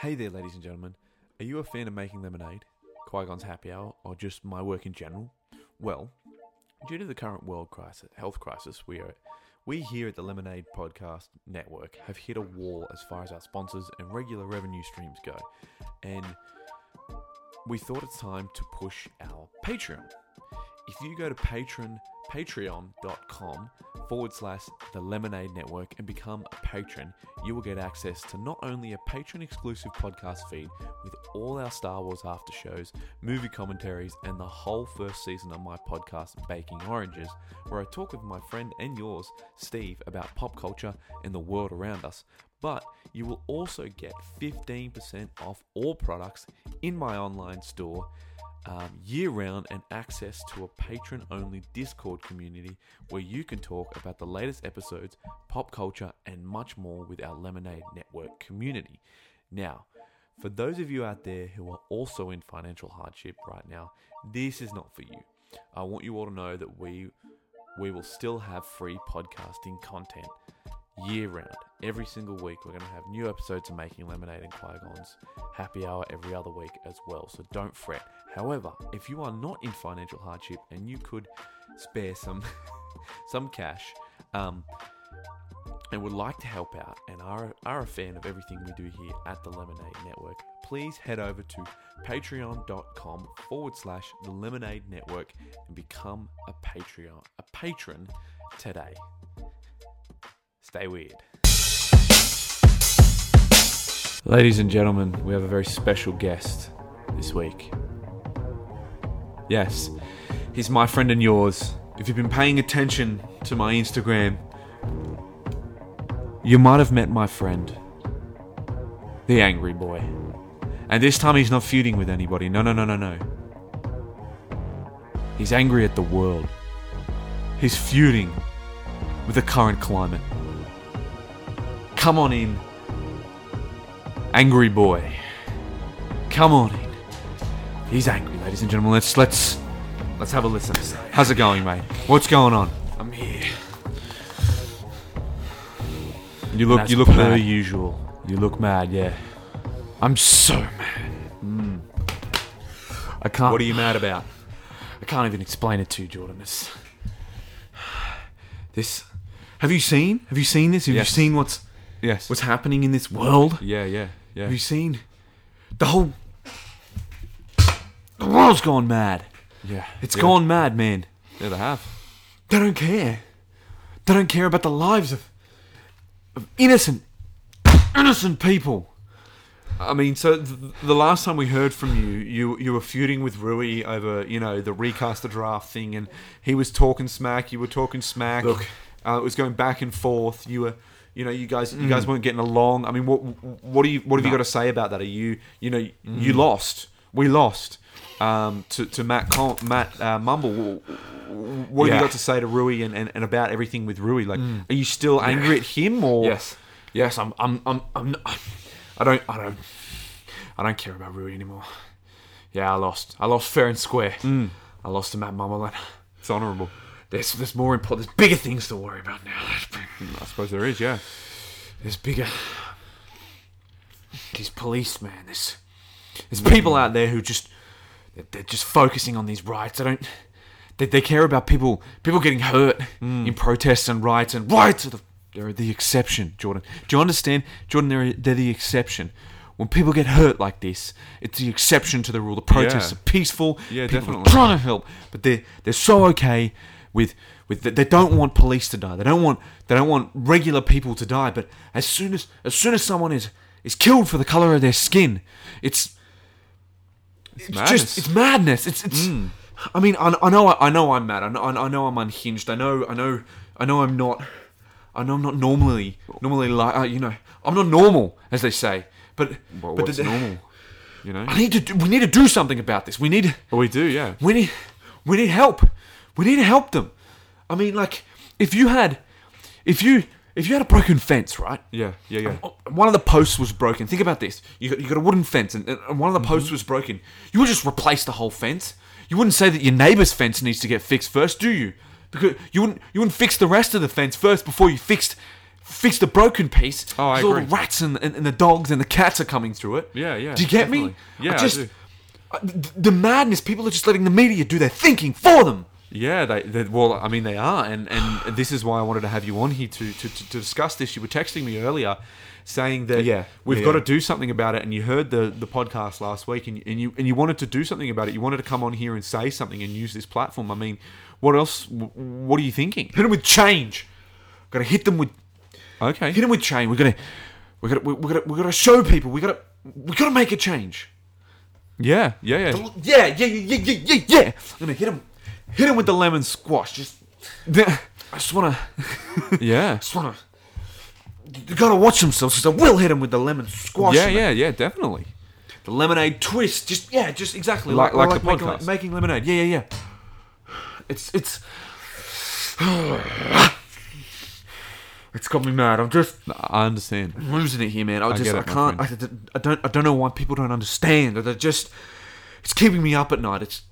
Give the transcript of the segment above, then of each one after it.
Hey there, ladies and gentlemen. Are you a fan of making lemonade, Qui Gon's happy hour, or just my work in general? Well, due to the current world crisis, health crisis, we are we here at the Lemonade Podcast Network have hit a wall as far as our sponsors and regular revenue streams go, and we thought it's time to push our Patreon. If you go to patron patreon.com forward slash the lemonade network and become a patron you will get access to not only a patron exclusive podcast feed with all our star wars after shows movie commentaries and the whole first season of my podcast baking oranges where i talk with my friend and yours steve about pop culture and the world around us. But you will also get 15% off all products in my online store um, year round and access to a patron only Discord community where you can talk about the latest episodes, pop culture, and much more with our Lemonade Network community. Now, for those of you out there who are also in financial hardship right now, this is not for you. I want you all to know that we we will still have free podcasting content year round. Every single week, we're going to have new episodes of Making Lemonade and Qui Gon's Happy Hour every other week as well. So don't fret. However, if you are not in financial hardship and you could spare some some cash, um, and would like to help out and are, are a fan of everything we do here at the Lemonade Network, please head over to patreon.com forward slash the Lemonade Network and become a Patreon, a patron today. Stay weird. Ladies and gentlemen, we have a very special guest this week. Yes, he's my friend and yours. If you've been paying attention to my Instagram, you might have met my friend, the angry boy. And this time he's not feuding with anybody. No, no, no, no, no. He's angry at the world. He's feuding with the current climate. Come on in. Angry boy. Come on in. He's angry, ladies and gentlemen. Let's let's let's have a listen. How's it going, mate? What's going on? I'm here. You look you look per mad. usual. You look mad, yeah. I'm so mad. Hmm. I can't. What are you mad about? I can't even explain it to you, Jordan. It's This Have you seen? Have you seen this? Have Yes. you seen what's yes. what's happening in this world? yeah, yeah, yeah. Have you seen the whole the world's gone mad. yeah. It's yeah. gone mad, man. Yeah, they have. They don't care. They don't care about the lives of, of innocent, innocent people. I mean, so th- the last time we heard from you, you you were feuding with Rui over you know the recast the draft thing, and he was talking smack. You were talking smack. Look. uh, it was going back and forth. You were, you know, you guys you guys weren't getting along. I mean, what what do you what have you got to say about that? Are you you know you lost. We lost um, to to Matt Con- Matt uh, Mumble. What have you got to say to Rui and, and, and about everything with Rui? Like, are you still angry at him or? Yes. Yes. I'm. I'm. I'm. I'm. Not, I don't. I don't. I don't care about Rui anymore. Yeah, I lost. I lost fair and square. I lost to Matt Mummerland. It's honourable. There's. There's more important. There's bigger things to worry about now. I suppose there is, yeah. There's bigger. These police, man. There's. There's people out there who just they're- just focusing on these riots. They don't. They, they care about people people getting hurt hmm. in protests and riots and riots are the they're the exception, Jordan. Do you understand, Jordan? They're they're the exception. When people get hurt like this, it's the exception to the rule. The protests Yeah. are peaceful. Yeah, people definitely. Are trying to help, but they're they're so okay with with they don't want police to die. They don't want they don't want regular people to die. But as soon as as soon as someone is is killed for the color of their skin, it's it's madness. just it's madness. It's it's. I mean, I, I know I know I'm mad. I know I know I'm unhinged. I know I know I know I'm not. I know I'm not normally normally like uh, you know I'm not normal as they say. But Well, but what's the- normal? You know. I need to. Do, we need to do something about this. We need. Well, we do. Yeah. We need. We need help. We need to help them. I mean, like if you had, if you if you had a broken fence, right? Yeah. Yeah. Yeah. Oh, One of the posts was broken. Think about this. You got, you got a wooden fence, and, and one of the posts mm-hmm. was broken. You would just replace the whole fence. You wouldn't say that your neighbour's fence needs to get fixed first, do you? Because you wouldn't you wouldn't fix the rest of the fence first before you fixed fix the broken piece. Oh, I 'cause all the rats and, and, and the dogs and the cats are coming through it. Yeah, yeah, Do you get me? Yeah, I I just. I- th- the madness. People are just letting the media do their thinking for them. Yeah, they, they well, I mean, they are, and and this is why I wanted to have you on here to to, to, discuss this. You were texting me earlier, saying that Yeah, we've yeah. got to do something about it, and you heard the the podcast last week, and, and you and you wanted to do something about it. You wanted to come on here and say something and use this platform. I mean, what else? What are you thinking? Hit them with change. Got to hit them with Okay, hit them with change. We're gonna we're gonna we're gonna we're gonna show people. We gotta we gotta make a change. yeah, yeah, yeah. Yeah, yeah, yeah, yeah, yeah, yeah. I'm gonna hit him, hit him with the lemon squash. Just, I just wanna, yeah. just wanna. They gotta watch themselves because I will hit him with the lemon squash. Yeah, yeah, yeah, definitely. The lemonade twist. Just yeah, just exactly Like- like like the making, podcast. making lemonade. Yeah, yeah, yeah. It's it's. It's got me mad. I'm just I understand. losing it here, man. I just I it, my can't. I, I don't I don't know why people don't understand. They're just. It's keeping me up at night. It's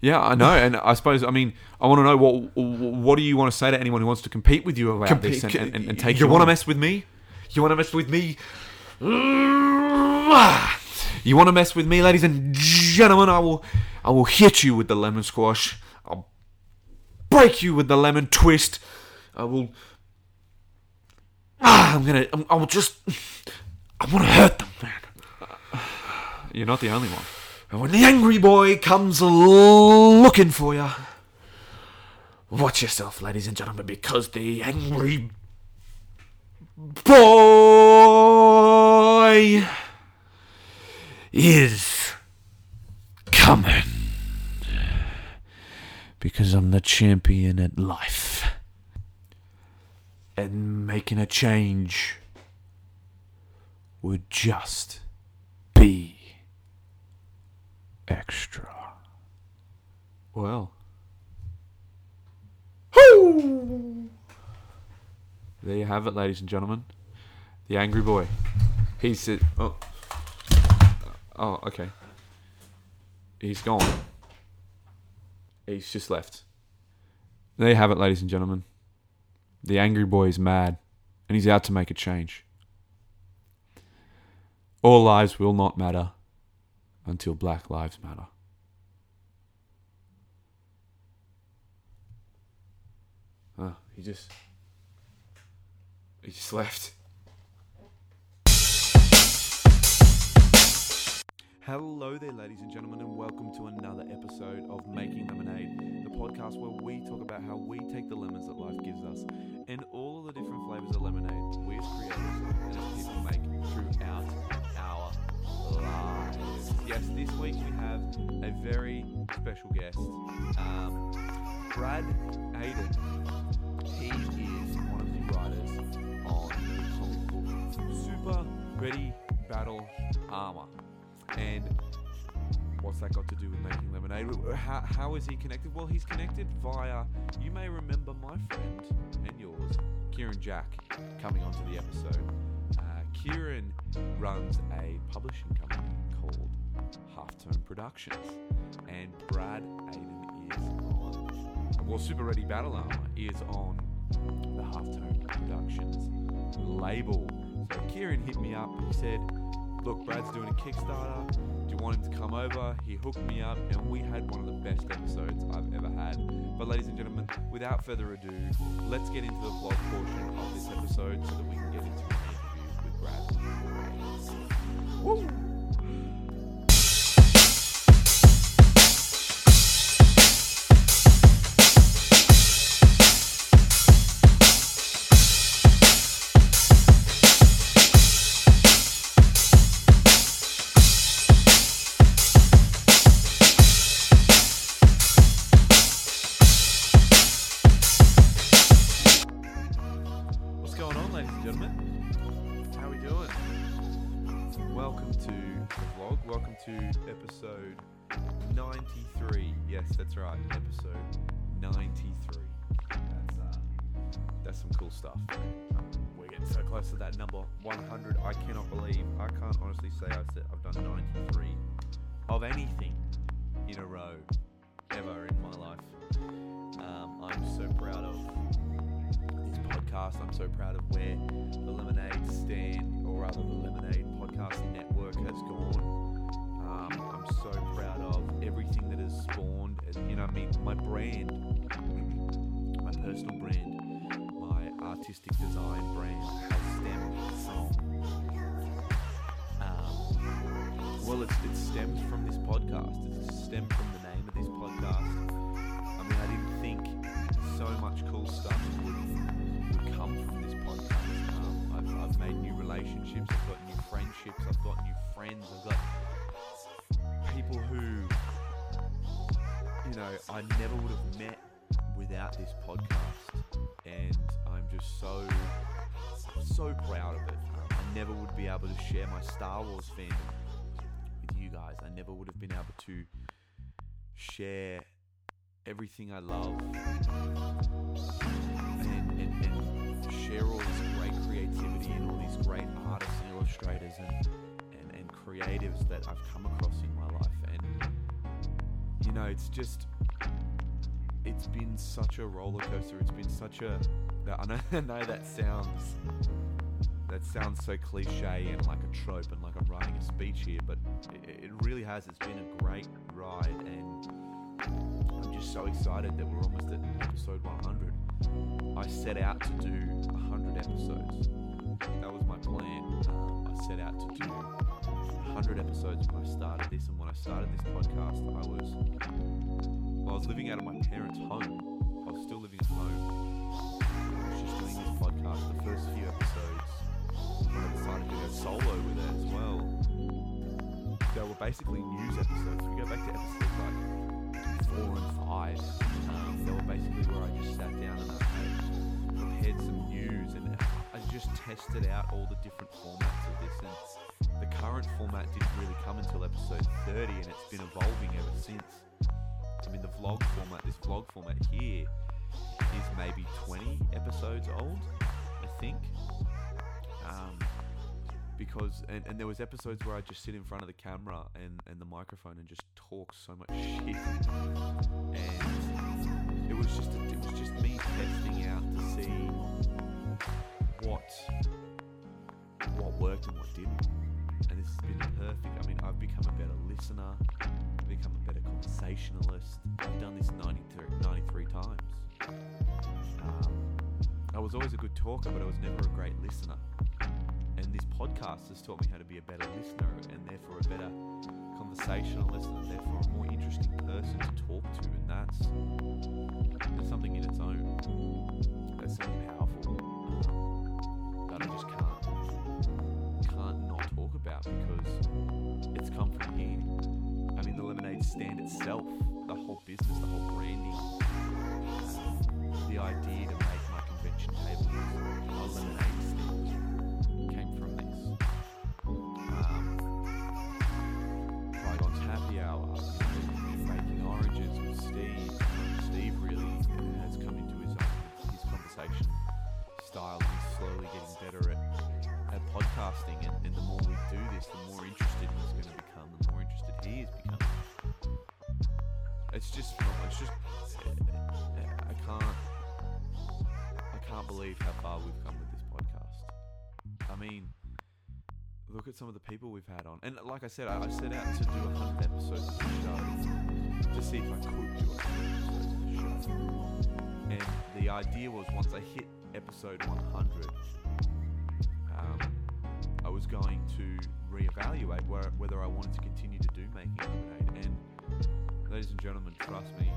Yeah, I know, and I suppose I mean I want to know what what do you want to say to anyone who wants to compete with you about this and, and, and, take you want to mess with me? You want to mess with me? You want to mess with me, ladies and Gentlemen, I will, I will hit you with the lemon squash. I'll break you with the lemon twist. I will. Ah, I'm gonna. I will just. I want to hurt them, man. You're not the only one. And when the angry boy comes looking for you, watch yourself, ladies and gentlemen, because the angry boy is coming. Because I'm the champion at life. And making a change would just be extra. Well, there you have it, ladies and gentlemen. The angry boy. He's it. Oh, oh, okay. He's gone. He's just left. There you have it, ladies and gentlemen. The angry boy is mad, and he's out to make a change. All lives will not matter until Black Lives Matter. Oh, he just. He just left. Hello there, ladies and gentlemen, and welcome to another episode of Making Lemonade, the podcast where we talk about how we take the lemons that life gives us and all of the different flavors of lemonade we as creators and as people make throughout our lives. Yes, this week we have a very special guest, um, Brad Aiden. He is one of the writers on the comic book Super Ready Battle Armor. And what's that got to do with making lemonade? How, how is he connected? Well, he's connected via, you may remember my friend and yours, Kieran Jack, coming onto the episode. Kieran runs a publishing company called Halftone Productions. And Brad Aiden is on, well, Super Ready Battle Armor is on the Halftone Productions label. So Kieran hit me up. He said, "Look, Brad's doing a Kickstarter. Do you want him to come over?" He hooked me up, and we had one of the best episodes I've ever had. But ladies and gentlemen, without further ado, let's get into the vlog portion of this episode so that we can get into Brad. Everything I love and, and, and share all this great creativity and all these great artists and illustrators and, and, and creatives that I've come across in my life. And, you know, it's just, it's been such a roller coaster. It's been such a, I know, I know that sounds, that sounds so cliche and like a trope and like I'm writing a speech here, but it, it really has. It's been a great ride and I'm just so excited that we're almost at episode 100. I set out to do 100 episodes. That was my plan. Um, I set out to do 100 episodes when I started this, and when I started this podcast, I was I was living out of my parents' home. I was still living at home. I was just doing this podcast. The first few episodes, when I decided to go solo with it as well, they were basically news episodes. We go back to episode like four and five. Um, they were basically where I just sat down and I prepared some news and I just tested out all the different formats of this. And the current format didn't really come until episode 30 and it's been evolving ever since. I mean, the vlog format, this vlog format here, is maybe 20 episodes old, I think. Um, because and, and there was episodes where I just sit in front of the camera and, and the microphone and just talk so much shit, and it was just it was just me testing out to see what what worked and what didn't, and this has been perfect. I mean, I've become a better listener, I've become a better conversationalist. I've done this 93, 93 times. Um, I was always a good talker, but I was never a great listener. And this podcast has taught me how to be a better listener and therefore a better conversationalist and therefore a more interesting person to talk to. And that's, something in its own. That's something powerful that I just can't can't not talk about because it's come from here. I mean, the lemonade stand itself, the whole business, the whole branding, the idea to make my convention table a lemonade stand Happy Hour, making oranges with Steve. Steve really has come into his own, his conversation style he's slowly getting better at, at podcasting. And, and the more we do this, the more interested he's going to become, the more interested he is becoming. It's just, it's just, I can't, I can't believe how far we've come with this podcast. I mean, look at some of the people we've had on. And like I said, I, I set out to do 100 episodes of the show to see if I could do 100 episodes of the show. And the idea was once I hit episode 100, um, I was going to reevaluate where, whether I wanted to continue to do Making Lemonade. And ladies and gentlemen, trust me,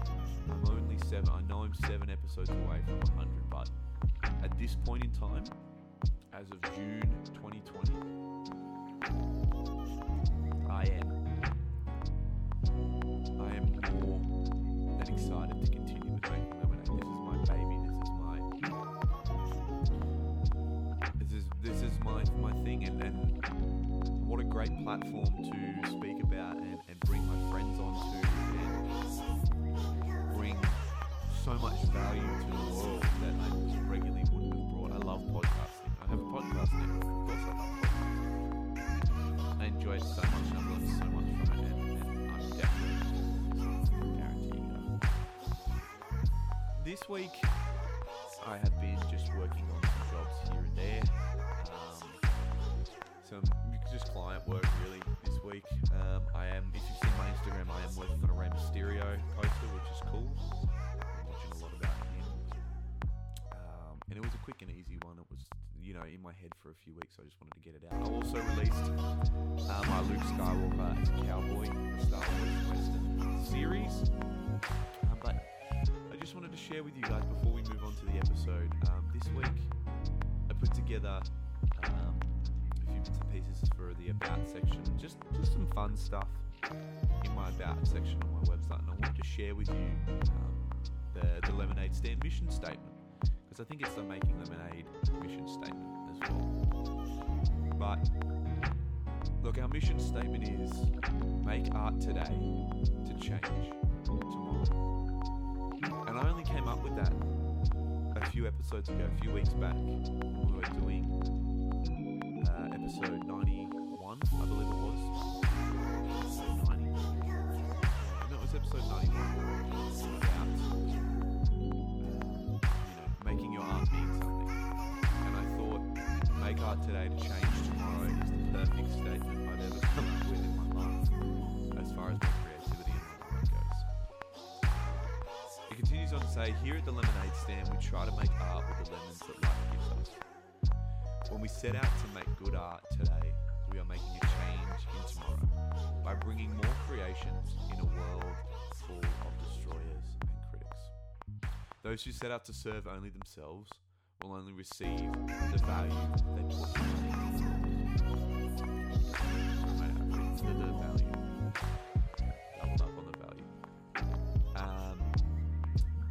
I'm only seven. I know I'm seven episodes away from 100, but at this point in time, as of June 2020, I am. I am more than excited to continue with making lemonade. This is my baby. This is my. This is this is my my thing, and, and what a great platform to speak about and, and bring my friends onto and bring so much value to This week I have been just working on some jobs here and there. Um, some just client work really this week. Um, I am, if you've seen my Instagram, I am working on a Rey Mysterio poster, which is cool. I'm watching a lot about him. Um, and it was a quick and easy one. It was, you know, in my head for a few weeks. So I just wanted to get it out. I also released uh, my Luke Skywalker cowboy, Star Wars Western series. Just wanted to share with you guys before we move on to the episode. Um, this week, I put together um, a few bits and pieces for the about section, just just some fun stuff in my about section on my website, and I wanted to share with you um, the the lemonade stand mission statement because I think it's the making lemonade mission statement as well. But look, our mission statement is make art today to change tomorrow. And I only came up with that a few episodes ago, a few weeks back, we were doing uh, episode 91, I believe it was. Episode 90. No, it was episode 91. About, uh, you know, making your art mean something. And I thought, make art today to change tomorrow is the perfect statement I've ever come up with in my life as far as my creativity say, here at the Lemonade Stand, we try to make art with the lemons that life gives us. When we set out to make good art today, we are making a change in tomorrow by bringing more creations in a world full of destroyers and critics. Those who set out to serve only themselves will only receive the value they put into the, value.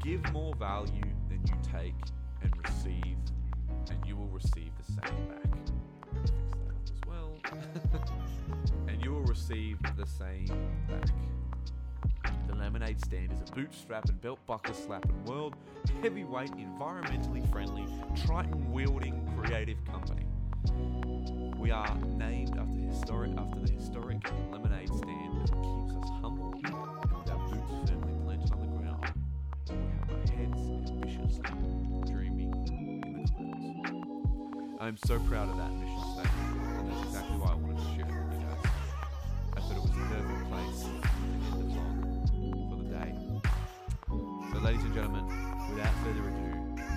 Give more value than you take and receive, and you will receive the same back. Fix that up as well. and you will receive the same back. The Lemonade Stand is a bootstrap and belt buckle slapping world heavyweight, environmentally friendly, trident wielding creative company. We are named after historic after the historic lemonade stand heads ambitiously dreaming in the clouds. I'm so proud of that mission statement, and that's exactly why I wanted to share it with you guys. I thought it was the perfect place to end the vlog for the day. So, ladies and gentlemen, without further ado,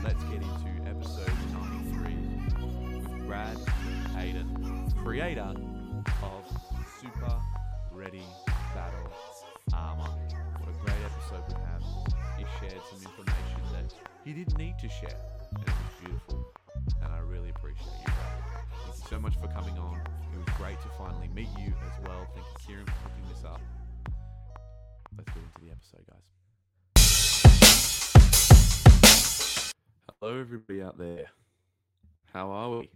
let's get into episode 93 with Brad Hayden, creator of Super Ready Battle Armor. What a great episode we have. Shared some information that he didn't need to share, and it was beautiful. And I really appreciate you. Thank you so much for coming on. It was great to finally meet you as well. Thank you, Kieran, for picking this up. Let's get into the episode, guys. Hello, everybody out there. How are we?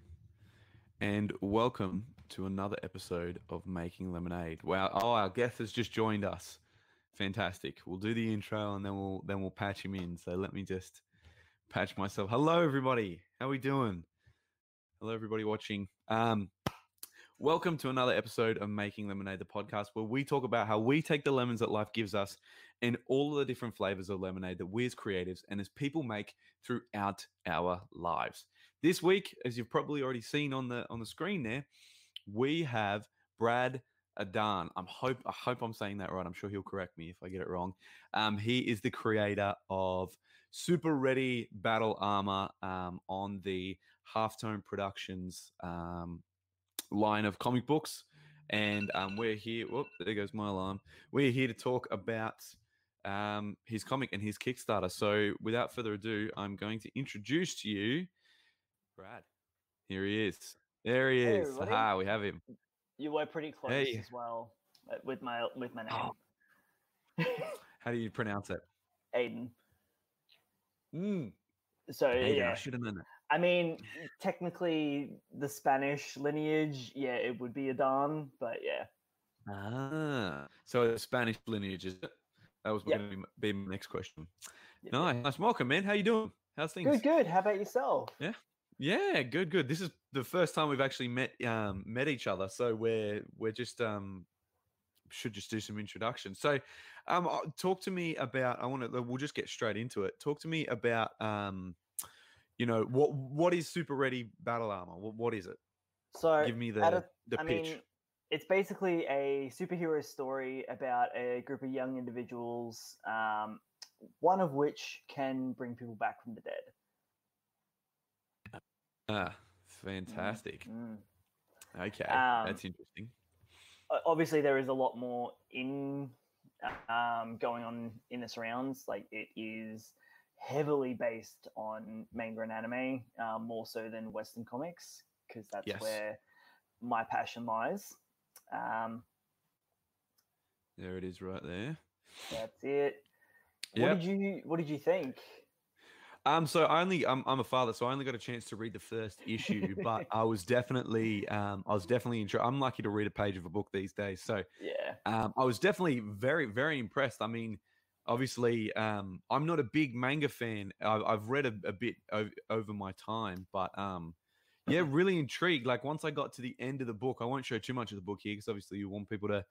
And welcome to another episode of Making Lemonade. Wow! Oh, our guest has just joined us. Fantastic. We'll do the intro and then we'll then we'll patch him in. So let me just patch myself. Hello, everybody. How we doing? Hello, everybody watching. Um, welcome to another episode of Making Lemonade, the podcast where we talk about how we take the lemons that life gives us and all of the different flavors of lemonade that we as creatives and as people make throughout our lives. This week, as you've probably already seen on the on the screen there, we have Brad Adan. I'm hope I hope I'm saying that right. I'm sure he'll correct me if I get it wrong. Um, he is the creator of Super Ready Battle Armor um, on the Halftone Productions um, line of comic books. And um, we're here. Whoop, there goes my alarm. We're here to talk about um, his comic and his Kickstarter. So, without further ado, I'm going to introduce to you Brad. Here he is. There he Hey, is. everybody. Aha, we have him. You were pretty close Hey. as well uh, with my with my Oh. name, How do you pronounce it? Aiden. Mm. So Aiden, I should have known that. I mean, technically the Spanish lineage, yeah, it would be Adan, but yeah, Ah, so the Spanish lineage is it? That was Yep. going to be, be my next question. yeah. Nice, nice. Welcome, man. How you doing? How's things? Good, good. How about yourself? Yeah, good, good. This is the first time we've actually met um met each other, so we're we're just um should just do some introductions. So, um, uh, talk to me about. I want to. We'll just get straight into it. Talk to me about um you know what what is super ready battle armor? What what is it? So Give me the a- the I pitch. mean, it's basically a superhero story about a group of young individuals, um, one of which can bring people back from the dead. Ah, fantastic. Mm. Okay, Um, that's interesting. Obviously, there is a lot more in um, going on in the surrounds. Like it is heavily based on manga and anime, um, more so than Western comics, because that's Yes. where my passion lies. Um, There it is, right there. that's it. What did you What did you think? Um, so I only I'm, I'm a father, so I only got a chance to read the first issue, but I was definitely um, I was definitely intro- I'm lucky to read a page of a book these days, so Yeah. um, I was definitely very very impressed. I mean, obviously, um, I'm not a big manga fan. I've, I've read a, a bit over, over my time, but um, yeah, really intrigued. Like once I got to the end of the book, I won't show too much of the book here because obviously you want people to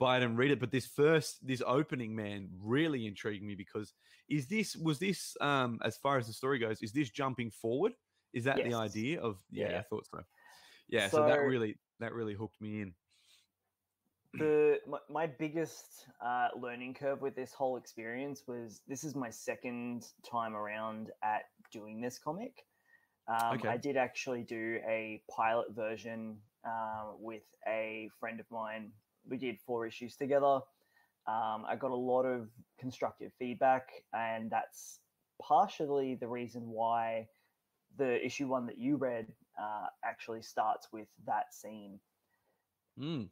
buy it and read it. But this first, this opening, man, really intrigued me because is this was this um as far as the story goes, is this jumping forward? Is that the idea of yeah, Yeah. I thought so. Yeah, so, that really that really hooked me in. the my, my biggest uh, learning curve with this whole experience was this is my second time around at doing this comic. Um, Okay. I did actually do a pilot version uh, with a friend of mine. We did four issues together. Um, I got a lot of constructive feedback, and that's partially the reason why the issue one that you read uh, actually starts with that scene Mm,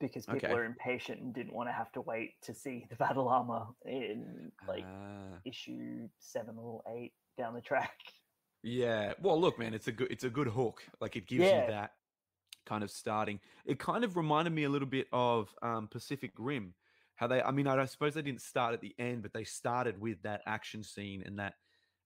because people Okay. are impatient and didn't want to have to wait to see the battle armor in like ah. issue seven or eight down the track. Yeah. Well, look, man, it's a good it's a good hook. Like it gives Yeah. you that kind of starting. It kind of reminded me a little bit of um, Pacific Rim. How they I mean, I suppose they didn't start at the end, but they started with that action scene and that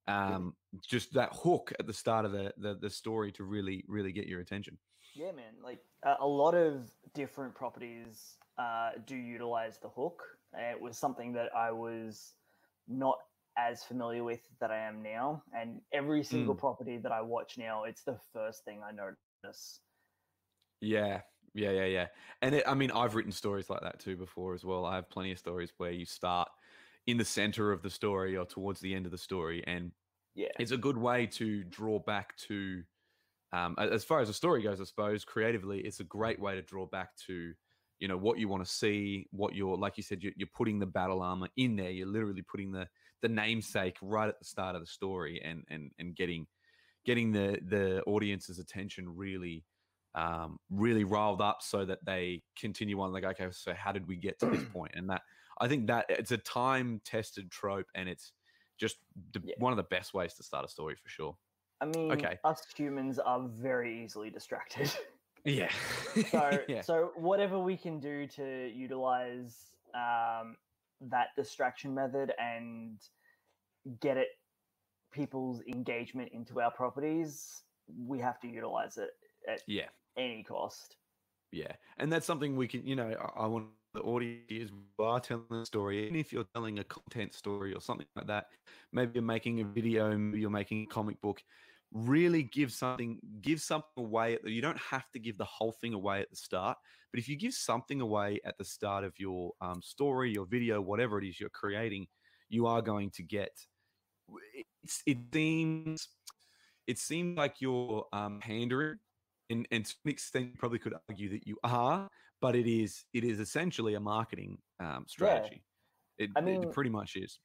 um just that hook at the start of the the, the story to really really get your attention. Yeah, man. Like uh, a lot of different properties uh, do utilize the hook. It was something that I was not as familiar with that I am now, and every single property that I watch now, it's the first thing I notice. Yeah, yeah, yeah, yeah. And it, I mean, I've written stories like that too before as well. I have plenty of stories where you start in the center of the story or towards the end of the story, and Yeah, it's a good way to draw back to, um, as far as the story goes, I suppose creatively, it's a great way to draw back to, you know, what you want to see, what you're, like you said, you're, you're putting the battle armor in there. You're literally putting the the namesake right at the start of the story, and and and getting getting the the audience's attention really um, really riled up so that they continue on like okay so how did we get to this point and that i think that it's a time tested trope and it's just the, Yeah. one of the best ways to start a story for sure I mean, Okay. us humans are very easily distracted. yeah so yeah so whatever we can do to utilize um, that distraction method and get it people's engagement into our properties we have to utilize it at yeah any cost Yeah, and that's something we can, you know, I, I want the audience is are telling a story, even if you're telling a content story or something like that. Maybe you're making a video, maybe you're making a comic book. Really give something, give something away. At the, you don't have to give the whole thing away at the start, but if you give something away at the start of your um, story, your video, whatever it is you're creating, you are going to get. It seems, it seems like you're um, pandering and, and to an extent you probably could argue that you are but it is it is essentially a marketing um, strategy it, I it pretty much is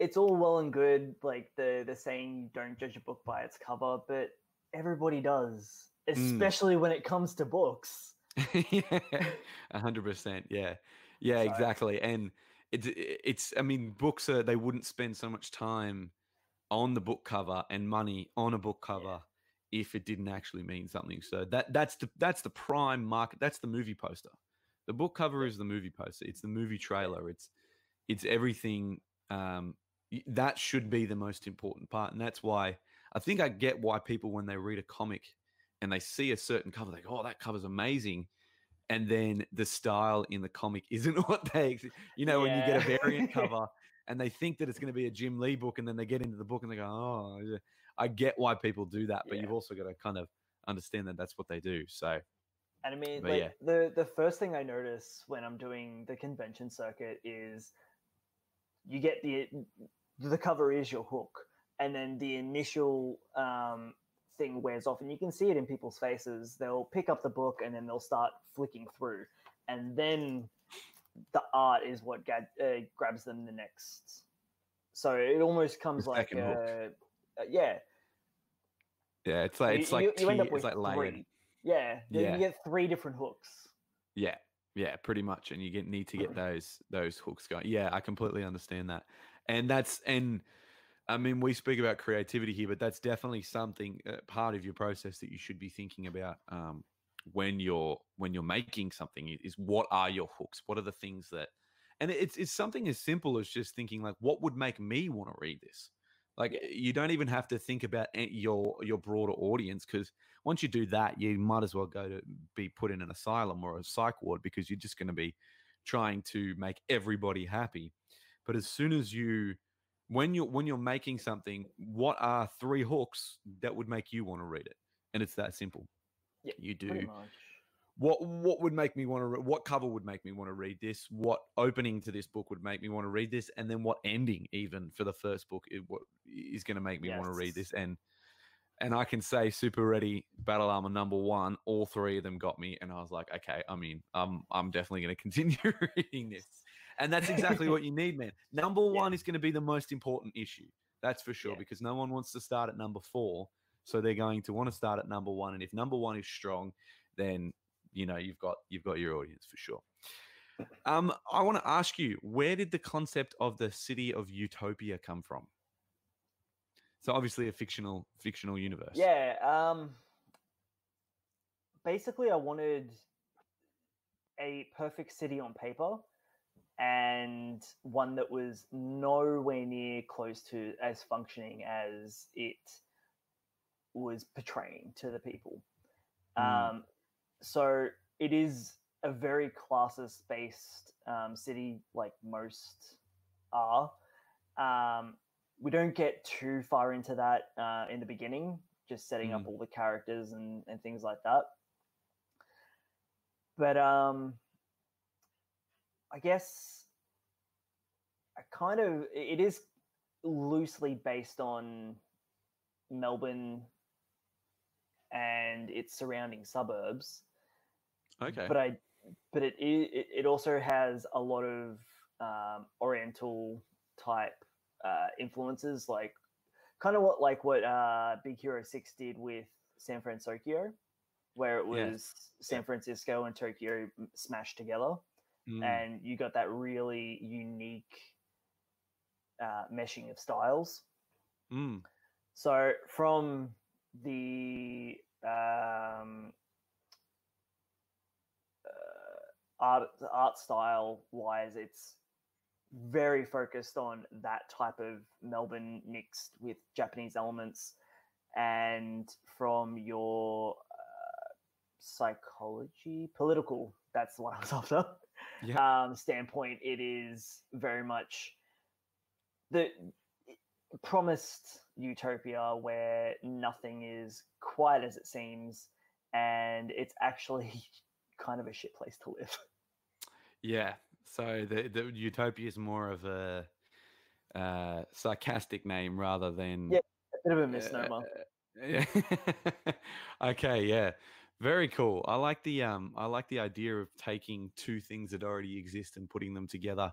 it's all well and good like the the saying don't judge a book by its cover but everybody does especially when it comes to books yeah, a hundred percent. Yeah, yeah, So- exactly. And it's it's. I mean, books are they wouldn't spend so much time on the book cover and money on a book cover if it didn't actually mean something. So that that's the that's the prime market. That's the movie poster. The book cover is the movie poster. It's the movie trailer. It's it's everything. Um, that should be the most important part, and that's why I think I get why people when they read a comic and they see a certain cover, they go, "Oh, that cover's amazing," and then the style in the comic isn't what they, you know, when you get a variant cover and they think that it's going to be a Jim Lee book, and then they get into the book and they go, "Oh," yeah." I get why people do that, but Yeah. you've also got to kind of understand that that's what they do. So And I mean, like yeah. the the first thing I notice when I'm doing the convention circuit is you get the the cover is your hook, and then the initial um, thing wears off, and you can see it in people's faces. They'll pick up the book and then they'll start flicking through, and then the art is what ga- uh, grabs them the next. So it almost comes like hook. Uh, yeah, yeah, it's like You- it's like you, you end up with it's like three. Yeah, then Yeah. you get three different hooks. Yeah, yeah, pretty much, and you get need to get those those hooks going. Yeah, I completely understand that, and that's and I mean we speak about creativity here, but that's definitely something uh, part of your process that you should be thinking about um, when you're when you're making something. Is what are your hooks? What are the things that, and it's it's something as simple as just thinking like, what would make me want to read this. Like eh, you don't even have to think about your your broader audience because once you do that, you might as well go to be put in an asylum or a psych ward because you're just going to be trying to make everybody happy. But as soon as you when you're when you're making something, what are three hooks that would make you want to read it? And it's that simple. Yeah, you do. What what would make me want to re- what cover would make me want to read this? What opening to this book would make me want to read this? And then what ending even for the first book is what is going to make me want to read this? And and i can say super ready battle armor number one all three of them got me and i was like okay i mean i'm i'm definitely going to continue reading this. And that's exactly what you need man. Number Yeah. one is going to be the most important issue that's for sure Yeah. because no one wants to start at number four so they're going to want to start at number one and if number one is strong then you know you've got you've got your audience for sure um i want to ask you where did the concept of the city of utopia come from so obviously a fictional fictional universe Yeah. Um, basically, I wanted a perfect city on paper and one that was nowhere near close to as functioning as it was portraying to the people. Mm. Um, so it is a very classist based um, city, like most are. Um, we don't get too far into that uh, in the beginning, just setting up Mm. all the characters and, and things like that. But um, I guess I kind of it is loosely based on Melbourne and its surrounding suburbs okay but I, but it it, it also has a lot of um, Oriental type uh, influences, like kind of what like what uh, Big Hero Six did with San Francisco, where it was Yes. San Francisco and Tokyo smashed together, Mm. and you got that really unique uh, meshing of styles. Mm. So from the um, uh, art art style wise, it's very focused on that type of Melbourne mixed with Japanese elements, and from your uh, psychology, political. That's what I was after. Um, standpoint, it is very much the promised utopia where nothing is quite as it seems and it's actually kind of a shit place to live Yeah. So the the utopia is more of a uh, sarcastic name rather than Yeah, a bit of a misnomer Uh, yeah. okay. Yeah. Very cool. I like the um. I like the idea of taking two things that already exist and putting them together.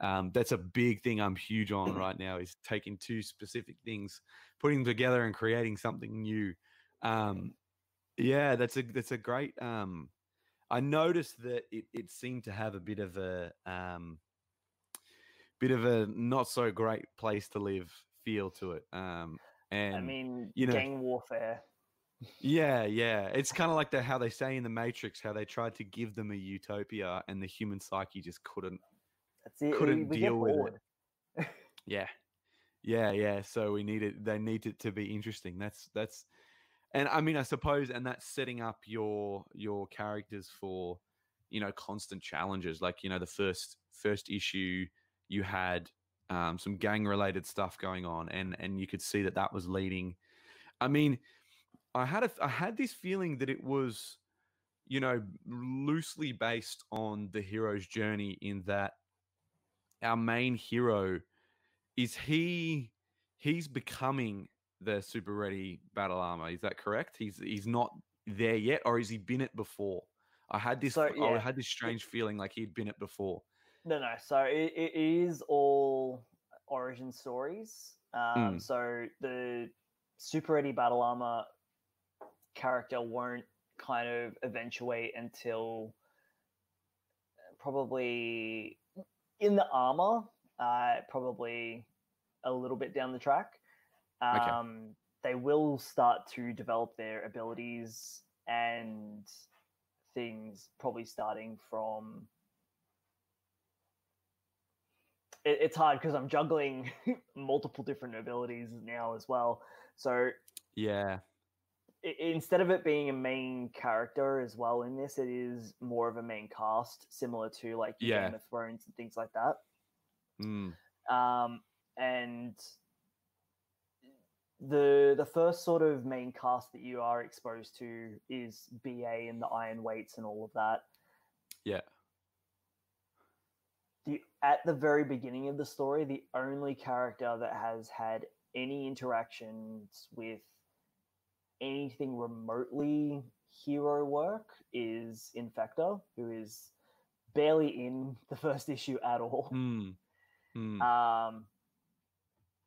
Um, that's a big thing I'm huge on right now. Is taking two specific things, putting them together, and creating something new. Um, yeah, that's a that's a great. Um, I noticed that it, it seemed to have a bit of a um, bit of a not so great place to live feel to it. Um, and i mean you know- gang warfare yeah, yeah. It's kind of like the, how they say in the Matrix, how they tried to give them a utopia, and the human psyche just couldn't. that's it Couldn't we get deal with it. Yeah, yeah, yeah. So we need it. They need it to be interesting. That's that's, and I mean, I suppose, and that's setting up your your characters for, you know, constant challenges. Like you know, the first first issue, you had um, some gang related stuff going on, and and you could see that that was leading I mean, I had a, I had this feeling that it was, you know, loosely based on the hero's journey in that our main hero is he he's becoming the super ready battle armor. Is that correct? He's he's not there yet, or has he been it before? I had this So, I had this strange feeling like he'd been it before. No, no. So it, it is all origin stories. Um, Mm. So the Super ready Battle Armor character won't kind of eventuate until probably in the armor, uh, probably a little bit down the track. Um, They will start to develop their abilities and things probably starting from it, it's hard because I'm juggling multiple different abilities now as well. So Yeah, instead of it being a main character as well in this, it is more of a main cast, similar to like Yeah. Game of Thrones and things like that. Mm, Um, and the the first sort of main cast that you are exposed to is BA and the Iron Weights and all of that. yeah, the at the very beginning of the story, the only character that has had any interactions with anything remotely hero work is Infector, who is barely in the first issue at all. mm, mm. Um,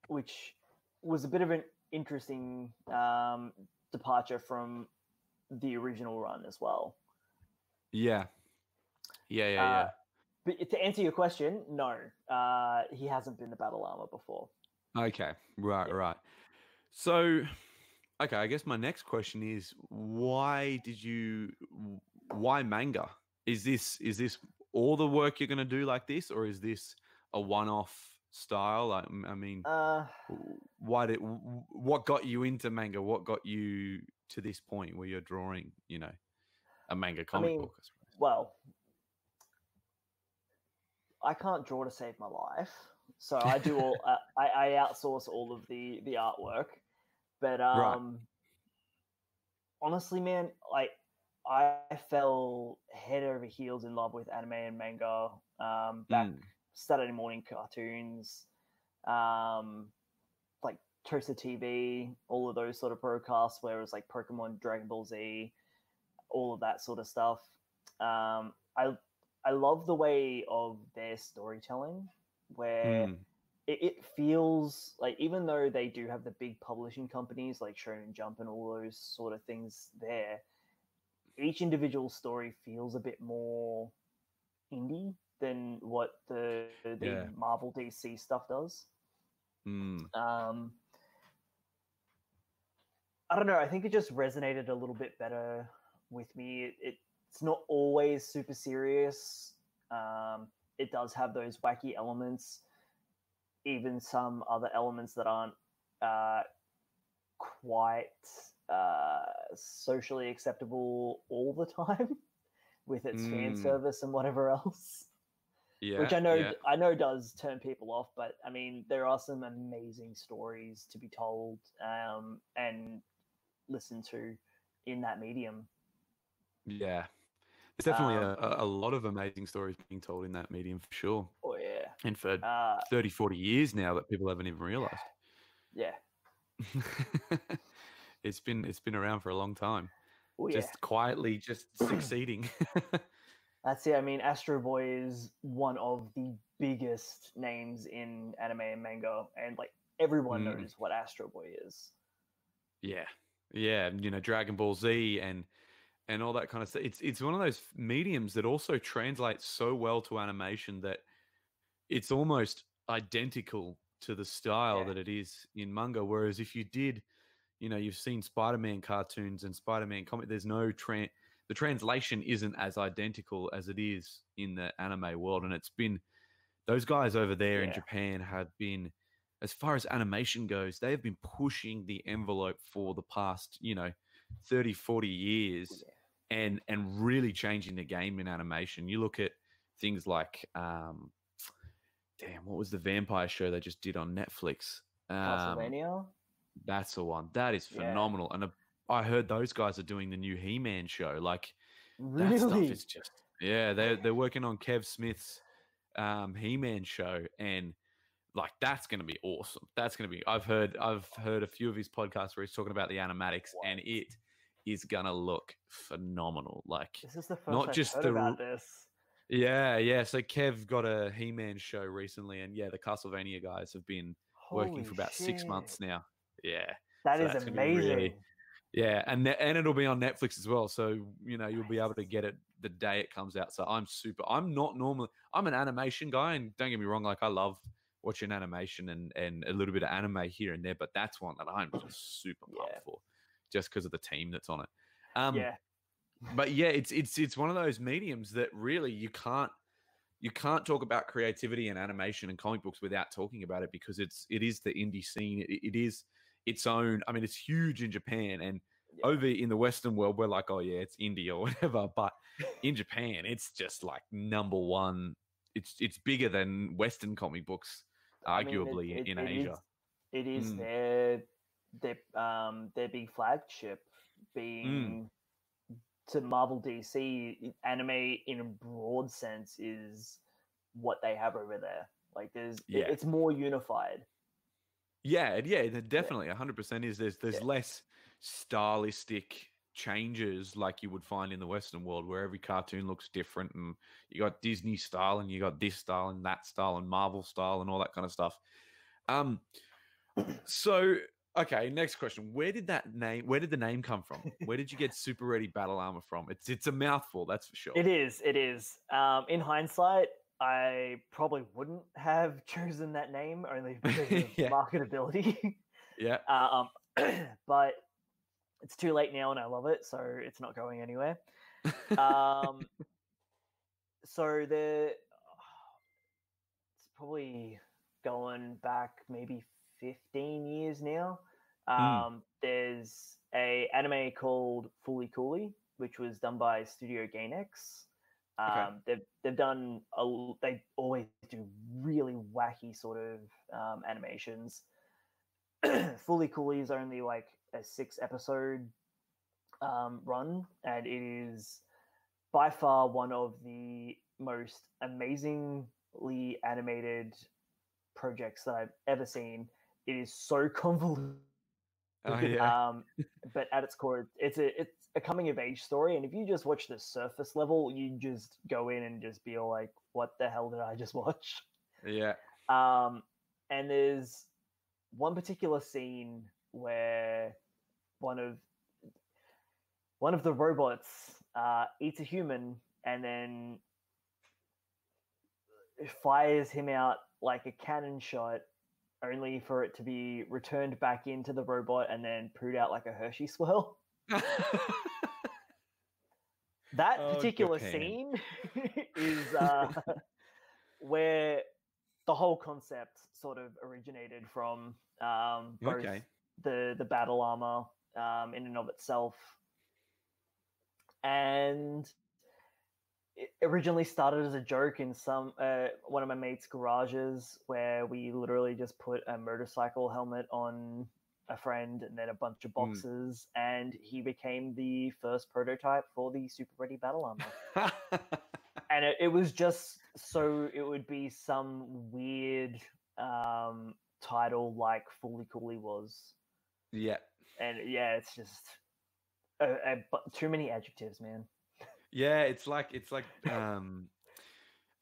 which was a bit of an interesting um, departure from the original run as well. yeah, yeah, yeah, yeah. Uh, But to answer your question, no, uh, he hasn't been the battle armor before. Okay, right, Yeah. right. So, okay, I guess my next question is why did you why manga? Is this is this all the work you're going to do like this or is this a one-off style? I, I mean, Uh, why did what got you into manga? What got you to this point where you're drawing, you know, a manga comic mean, book? I well, I can't draw to save my life, so I do all. uh, I, I outsource all of the the artwork, but Right. um, honestly, man, like I fell head over heels in love with anime and manga um, back Mm, Saturday morning cartoons, um, like Toasted TV, all of those sort of broadcasts where it was like Pokemon, Dragon Ball Z, all of that sort of stuff. Um, I I love the way of their storytelling, where mm, it, it feels like even though they do have the big publishing companies like Shonen Jump and all those sort of things there, each individual story feels a bit more indie than what the the Yeah. Marvel DC stuff does. mm. Um, I don't know. I think it just resonated a little bit better with me. It, it, it's not always super serious. Um, it does have those wacky elements, even some other elements that aren't uh, quite uh, socially acceptable all the time with its fan Mm. service and whatever else Yeah, which I know yeah. I know does turn people off, but I mean there are some amazing stories to be told um, and listened to in that medium. Yeah. There's definitely Um, a, a lot of amazing stories being told in that medium for sure. Oh yeah, And for uh, 30, 40 years now that people haven't even realized. yeah, it's been it's been around for a long time. oh yeah. Just quietly just succeeding. That's it. I mean, Astro Boy is one of the biggest names in anime and manga, and like everyone Mm. knows what Astro Boy is. yeah. Yeah, you know, Dragon Ball Z and and all that kind of stuff. It's it's one of those mediums that also translates so well to animation that it's almost identical to the style Yeah. that it is in manga. Whereas if you did, you know, you've seen Spider-Man cartoons and Spider-Man comic, there's no tran the translation isn't as identical as it is in the anime world. And it's been those guys over there in Japan have been as far as animation goes, they have been pushing the envelope for the past, you know, 30, 40 years Yeah. and and really changing the game in animation. You look at things like um damn, what was the vampire show they just did on Netflix? Um, Castlevania. That's the one. That is Yeah. phenomenal. And uh, I heard those guys are doing the new He-Man show. Like that stuff is just yeah. They're they're working on Kev Smith's um, He-Man show, and like that's going to be awesome. That's going to be. I've heard I've heard a few of his podcasts where he's talking about the animatics, and it is going to look phenomenal. Like This is the first not I've just heard the about this. yeah, yeah. So Kev got a He-Man show recently, and yeah, the Castlevania guys have been working for about six months now. Yeah. That So is amazing. really- Yeah, and and it'll be on Netflix as well. So you know you'll be able to get it the day it comes out. So I'm super. I'm not normally. I'm an animation guy, and don't get me wrong. Like I love watching animation and and a little bit of anime here and there. But that's one that I'm just super pumped Yeah. for, just because of the team that's on it. Um, yeah, but yeah, it's it's it's one of those mediums that really you can't you can't talk about creativity and animation and comic books without talking about it because it's it is the indie scene. It, it is its own. I mean, it's huge in Japan and Yeah. over in the Western world, we're like, oh yeah, it's indie or whatever. But in Japan, it's just like number one. It's it's bigger than Western comic books, I mean, it- arguably it- in it Asia. is- it is Mm. their their um their big flagship Mm. being to Marvel DC anime in a broad sense is what they have over there. Like there's it- it's more unified. Yeah, yeah, definitely, hundred percent is. There's there's Yeah. less stylistic changes like you would find in the Western world, where every cartoon looks different, and you got Disney style, and you got this style, and that style, and Marvel style, and all that kind of stuff. Um, so okay, next question: Where did that name? Where did the name come from? Where did you get Super Ready Battle Armor from? It's it's a mouthful, that's for sure. It is, it is. Um in hindsight, I probably wouldn't have chosen that name only because of Yeah. marketability. Yeah, um but it's too late now and I love it, so it's not going anywhere. um so the it's probably going back maybe 15 years now um there's a anime called fooly cooly which was done by studio gainax um they've they've done a they always do really wacky sort of um, animations fooly cooly is only like a six episode um, run, and it is by far one of the most amazingly animated projects that I've ever seen. It is so convoluted, oh, yeah. um, but at its core, it's a it's a coming of age story. And if you just watch the surface level, you just go in and just be all like, "What the hell did I just watch?" yeah. Um, and there's one particular scene where one of one of the robots uh, eats a human and then fires him out like a cannon shot, only for it to be returned back into the robot and then pooed out like a Hershey swirl. That Oh, particular Japan. scene is uh, where the whole concept sort of originated from. Um, both Okay. the the battle armor um, in and of itself, and it originally started as a joke in some uh, one of my mates' garages, where we literally just put a motorcycle helmet on a friend and then a bunch of Mm. boxes, and he became the first prototype for the Super Ready Battle Armor. and it, it was just so it would be some weird um, title like Fooly Cooly was, yeah. and yeah, it's just uh, uh, too many adjectives, man. Yeah, it's like it's like um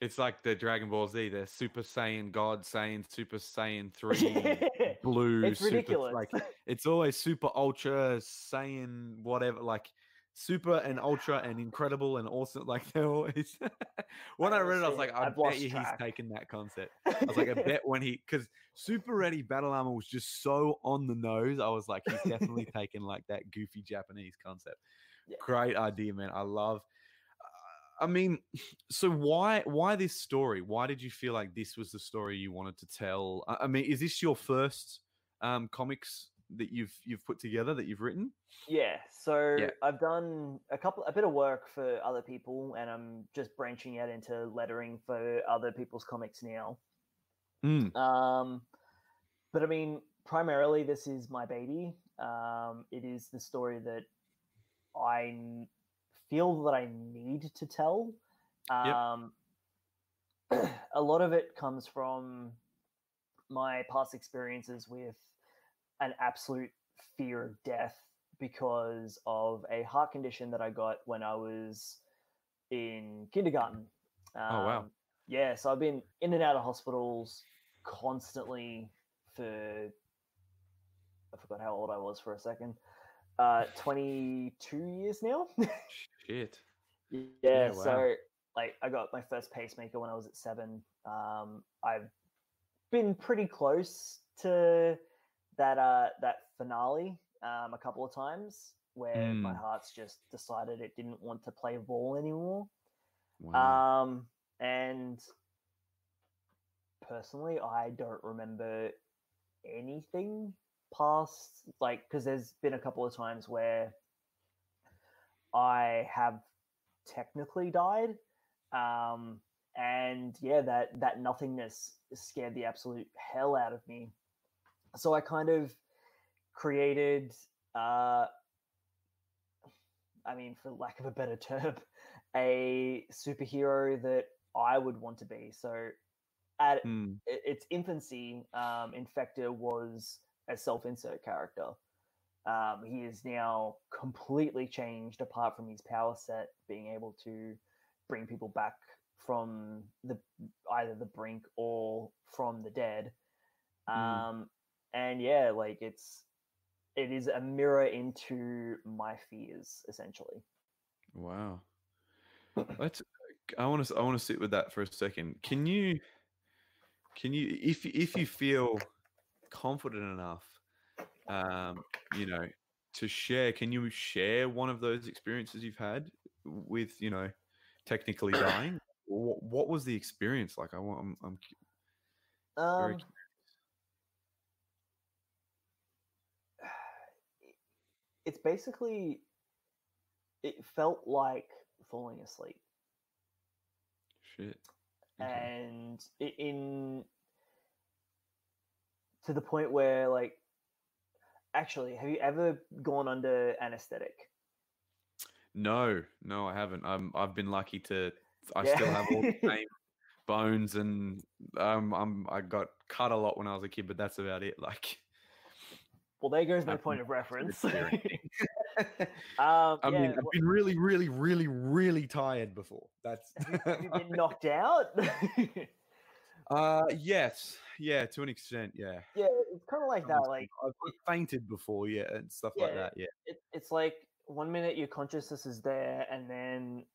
it's like the Dragon Ball Z, the Super Saiyan God Saiyan Super Saiyan 3 blue it's super ridiculous. like it's always super ultra Saiyan whatever like super and ultra and incredible and awesome like they're always when I, read it I was like I I've bet you he's track. taken that concept. I was like I bet when he cuz Super Ready Battle Armor was just so on the nose I was like he's definitely taken like that goofy Japanese concept. Yeah. Great idea man. I love I mean, so why why this story? Why did you feel like this was the story you wanted to tell? I I mean, is this your first um, comics that you've you've put together that you've written? Yeah, so Yeah. I've done a couple, a bit of work for other people, and I'm just branching out into lettering for other people's comics now. Mm, Um, but I mean, primarily, this is my baby. Um, it is the story that I feel that I need to tell. Um, a lot of it comes from my past experiences with an absolute fear of death because of a heart condition that I got when I was in kindergarten. Oh, wow. Um, Yeah, so I've been in and out of hospitals constantly for I forgot how old I was for a second. Uh 22 years now. Shit. yeah, Yeah, wow. so like I got my first pacemaker when I was at 7. Um I've been pretty close to that uh that finale um a couple of times where my Mm. heart's just decided it didn't want to play ball anymore. Wow. Um, and personally, I don't remember anything past like because there's been a couple of times where I have technically died. Um, and yeah, that that nothingness scared the absolute hell out of me. So I kind of created uh I mean, for lack of a better term, a superhero that I would want to be. So at i- its infancy, um, Infector was a self-insert character. Um, he is now completely changed, apart from his power set, being able to bring people back from the either the brink or from the dead. Mm. Um, and yeah, like it's it is a mirror into my fears, essentially. Wow. Let's. I want to. I want to sit with that for a second. Can you? Can you, if if you feel confident enough, um, you know, to share? Can you share one of those experiences you've had with, you know, technically dying? what, what was the experience like? I want. I'm. I'm Um, it's basically it felt like falling asleep Shit. Okay. and in to the point where like actually have you ever gone under anesthetic No, no, I haven't. I'm. I've been lucky to. I Yeah. still have all the same bones, and um, I'm. I got cut a lot when I was a kid, but that's about it. Like, well there goes my point of reference um I mean, yeah, I've been really, really, really, really tired before. That's. have, you, have you been knocked out uh, yes, yeah, to an extent, yeah. yeah it's kind of like that like I've, fainted before, yeah, and stuff like that. Yeah. it, it's like one minute your consciousness is there and then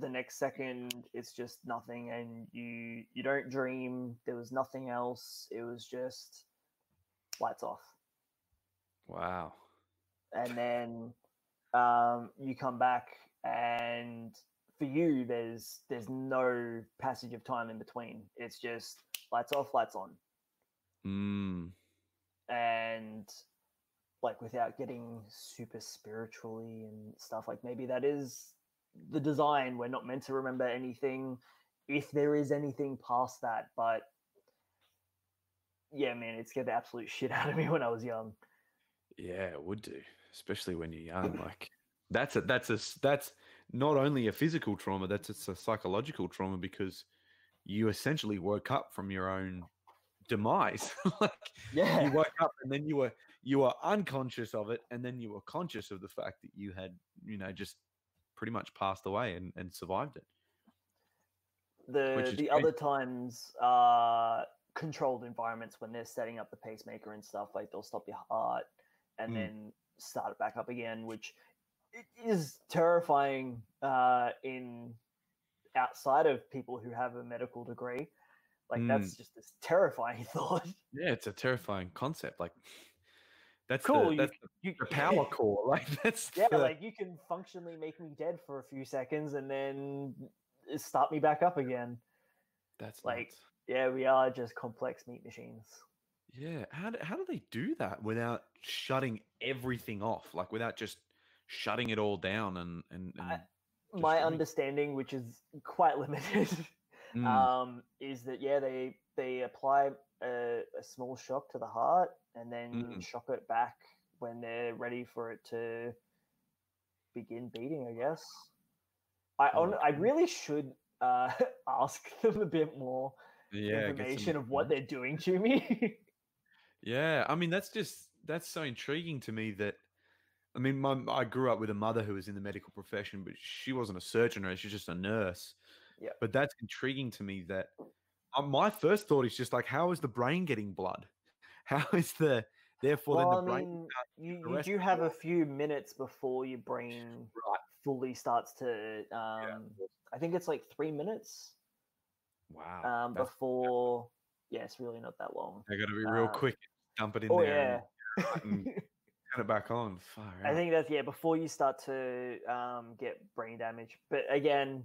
the next second it's just nothing and you you don't dream there was nothing else it was just lights off Wow. and then um you come back and for you there's there's no passage of time in between it's just lights off lights on Mm. and like without getting super spiritually and stuff like maybe that is the design we're not meant to remember anything if there is anything past that but yeah man it scared the absolute shit out of me when i was young Yeah, it would do, especially when you're young. Like that's a that's a that's not only a physical trauma, that's it's a psychological trauma because you essentially woke up from your own demise. like yeah you woke up and then you were you were unconscious of it, and then you were conscious of the fact that you had you know just pretty much passed away and, and survived it. the the great. other times are controlled environments when they're setting up the pacemaker and stuff like they'll stop your heart and Mm. then start it back up again which it is terrifying uh in outside of people who have a medical degree like Mm. that's just this terrifying thought Yeah, it's a terrifying concept. Like that's cool the, you, that's you the power core. Like that's yeah the- like you can functionally make me dead for a few seconds and then start me back up again that's like, nuts. yeah we are just complex meat machines Yeah, how do, how do they do that without shutting everything off? Like without just shutting it all down and and, and I- my understanding, which is quite limited, Mm. um, is that yeah they they apply a, a small shock to the heart and then Mm. shock it back when they're ready for it to begin beating. I guess. I Oh, on, I really should uh, ask them a bit more yeah, get some information of what information. they're doing to me. Yeah, I mean that's just that's so intriguing to me that I mean my I grew up with a mother who was in the medical profession, but she wasn't a surgeon or she's just a nurse. Yeah. But that's intriguing to me that uh, my first thought is just like how is the brain getting blood? How is the therefore well, I then the brain mean, you, the you do have a few minutes before your brain right? fully starts to. Um, I think it's like three minutes Wow. um, that's- before. Yeah, it's really not that long. I got to be real uh, quick, dump it in Oh there, yeah. and turn it back on. Far I think that's yeah before you start to um, get brain damage. But again,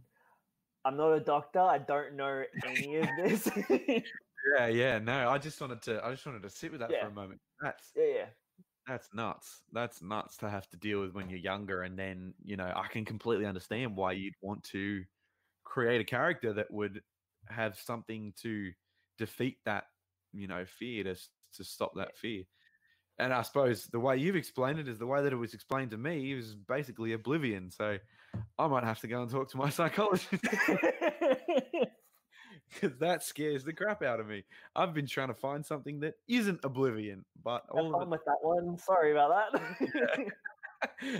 I'm not a doctor. I don't know any of this. yeah, Yeah, yeah. No, I just wanted to. I just wanted to sit with that for a moment. That's yeah, that's nuts. That's nuts to have to deal with when you're younger, and then you know I can completely understand why you'd want to create a character that would have something to defeat that you know fear to to stop that fear. And I suppose the way you've explained it is the way that it was explained to me is basically oblivion. So I might have to go and talk to my psychologist. because that scares the crap out of me. I've been trying to find something that isn't oblivion, but all fun with that one. Sorry about that.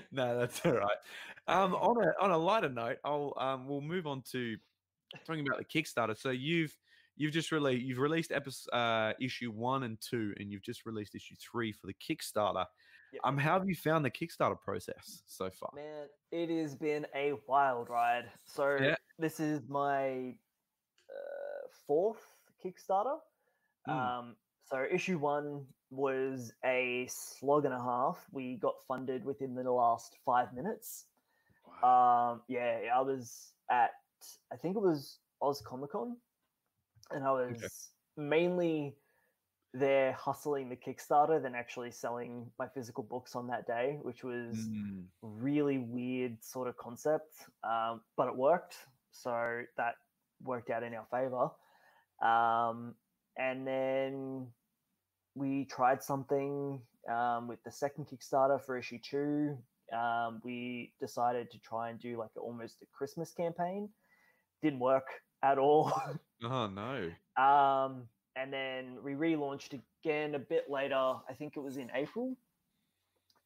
no, that's all right. Um, on a on a lighter note, I'll um, we'll move on to talking about the Kickstarter. So you've you've just released you've released episode uh, issue one and two, and you've just released issue three for the Kickstarter. Yep. Um, how have you found the Kickstarter process so far? Man, it has been a wild ride. So Yeah. this is my uh, fourth Kickstarter. Mm. Um, so issue one was a slog and a half. We got funded within the last five minutes. Um, yeah, I was at I think it was Oz Comic Con, and I was mainly there hustling the Kickstarter than actually selling my physical books on that day, which was Mm. really weird sort of concept, um, but it worked. So that worked out in our favor. Um, and then we tried something um, with the second Kickstarter for issue two. Um, we decided to try and do like almost a Christmas campaign. Didn't work at all. Oh no. Um, and then we relaunched again a bit later. I think it was in April.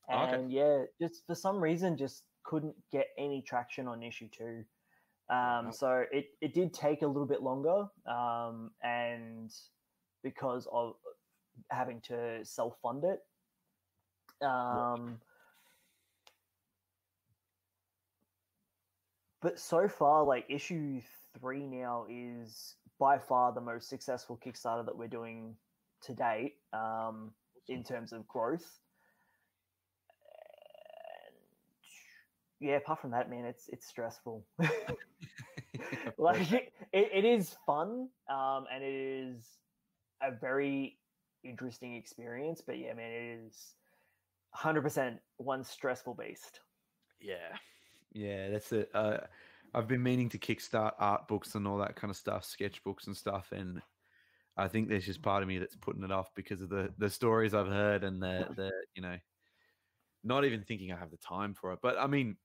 Oh, okay. And yeah, just for some reason, just couldn't get any traction on issue two. Um, so it, it did take a little bit longer. Um, and because of having to self fund it. Um, but so far, like issue three now is by far the most successful Kickstarter that we're doing to date um, in terms of growth. And yeah, apart from that, man, it's it's stressful. like it, it is fun um, and it is a very interesting experience. But yeah, man, it is 100% one stressful beast. Yeah, yeah, that's it. Uh, I've been meaning to kickstart art books and all that kind of stuff, sketchbooks and stuff, and I think there's just part of me that's putting it off because of the the stories I've heard and the the you know, not even thinking I have the time for it. But I mean,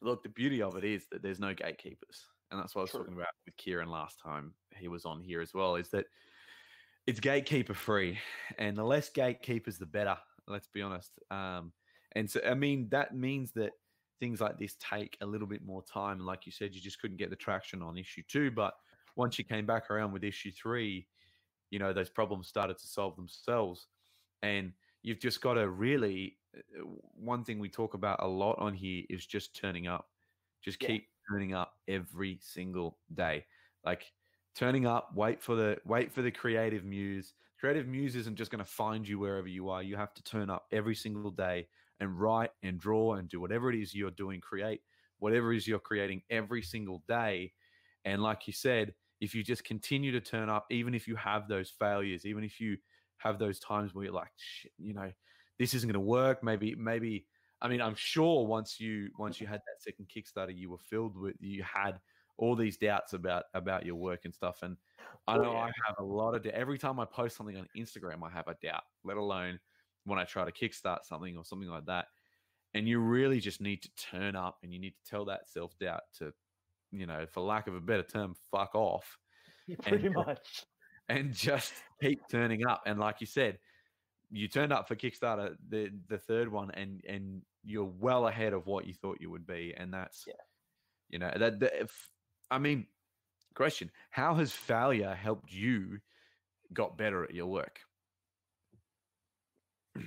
look, the beauty of it is that there's no gatekeepers, and that's what I was True. talking about with Kieran last time he was on here as well. Is that it's gatekeeper free, and the less gatekeepers, the better. Let's be honest. Um, and so, I mean, that means that things like this take a little bit more time. And like you said, you just couldn't get the traction on issue two. But once you came back around with issue three, you know, those problems started to solve themselves. And you've just got to really, uh, one thing we talk about a lot on here is just turning up. Just Yeah. keep turning up every single day. Like, turning up wait for the wait for the creative muse creative muse isn't just going to find you wherever you are you have to turn up every single day and write and draw and do whatever it is you're doing create whatever it is you're creating every single day and like you said if you just continue to turn up even if you have those failures even if you have those times where you're like Shit, you know this isn't going to work maybe maybe i mean i'm sure once you once you had that second kickstarter you were filled with you had all these doubts about about your work and stuff. And I Oh, know I have a lot of. Every time I post something on Instagram, I have a doubt. Let alone when I try to kickstart something or something like that. And you really just need to turn up, and you need to tell that self doubt to, you know, for lack of a better term, fuck off Pretty And- much. and just keep turning up. And like you said, you turned up for Kickstarter, the the third one, and and you're well ahead of what you thought you would be, and that's Yeah. you know that, that if, I mean, question: How has failure helped you got better at your work?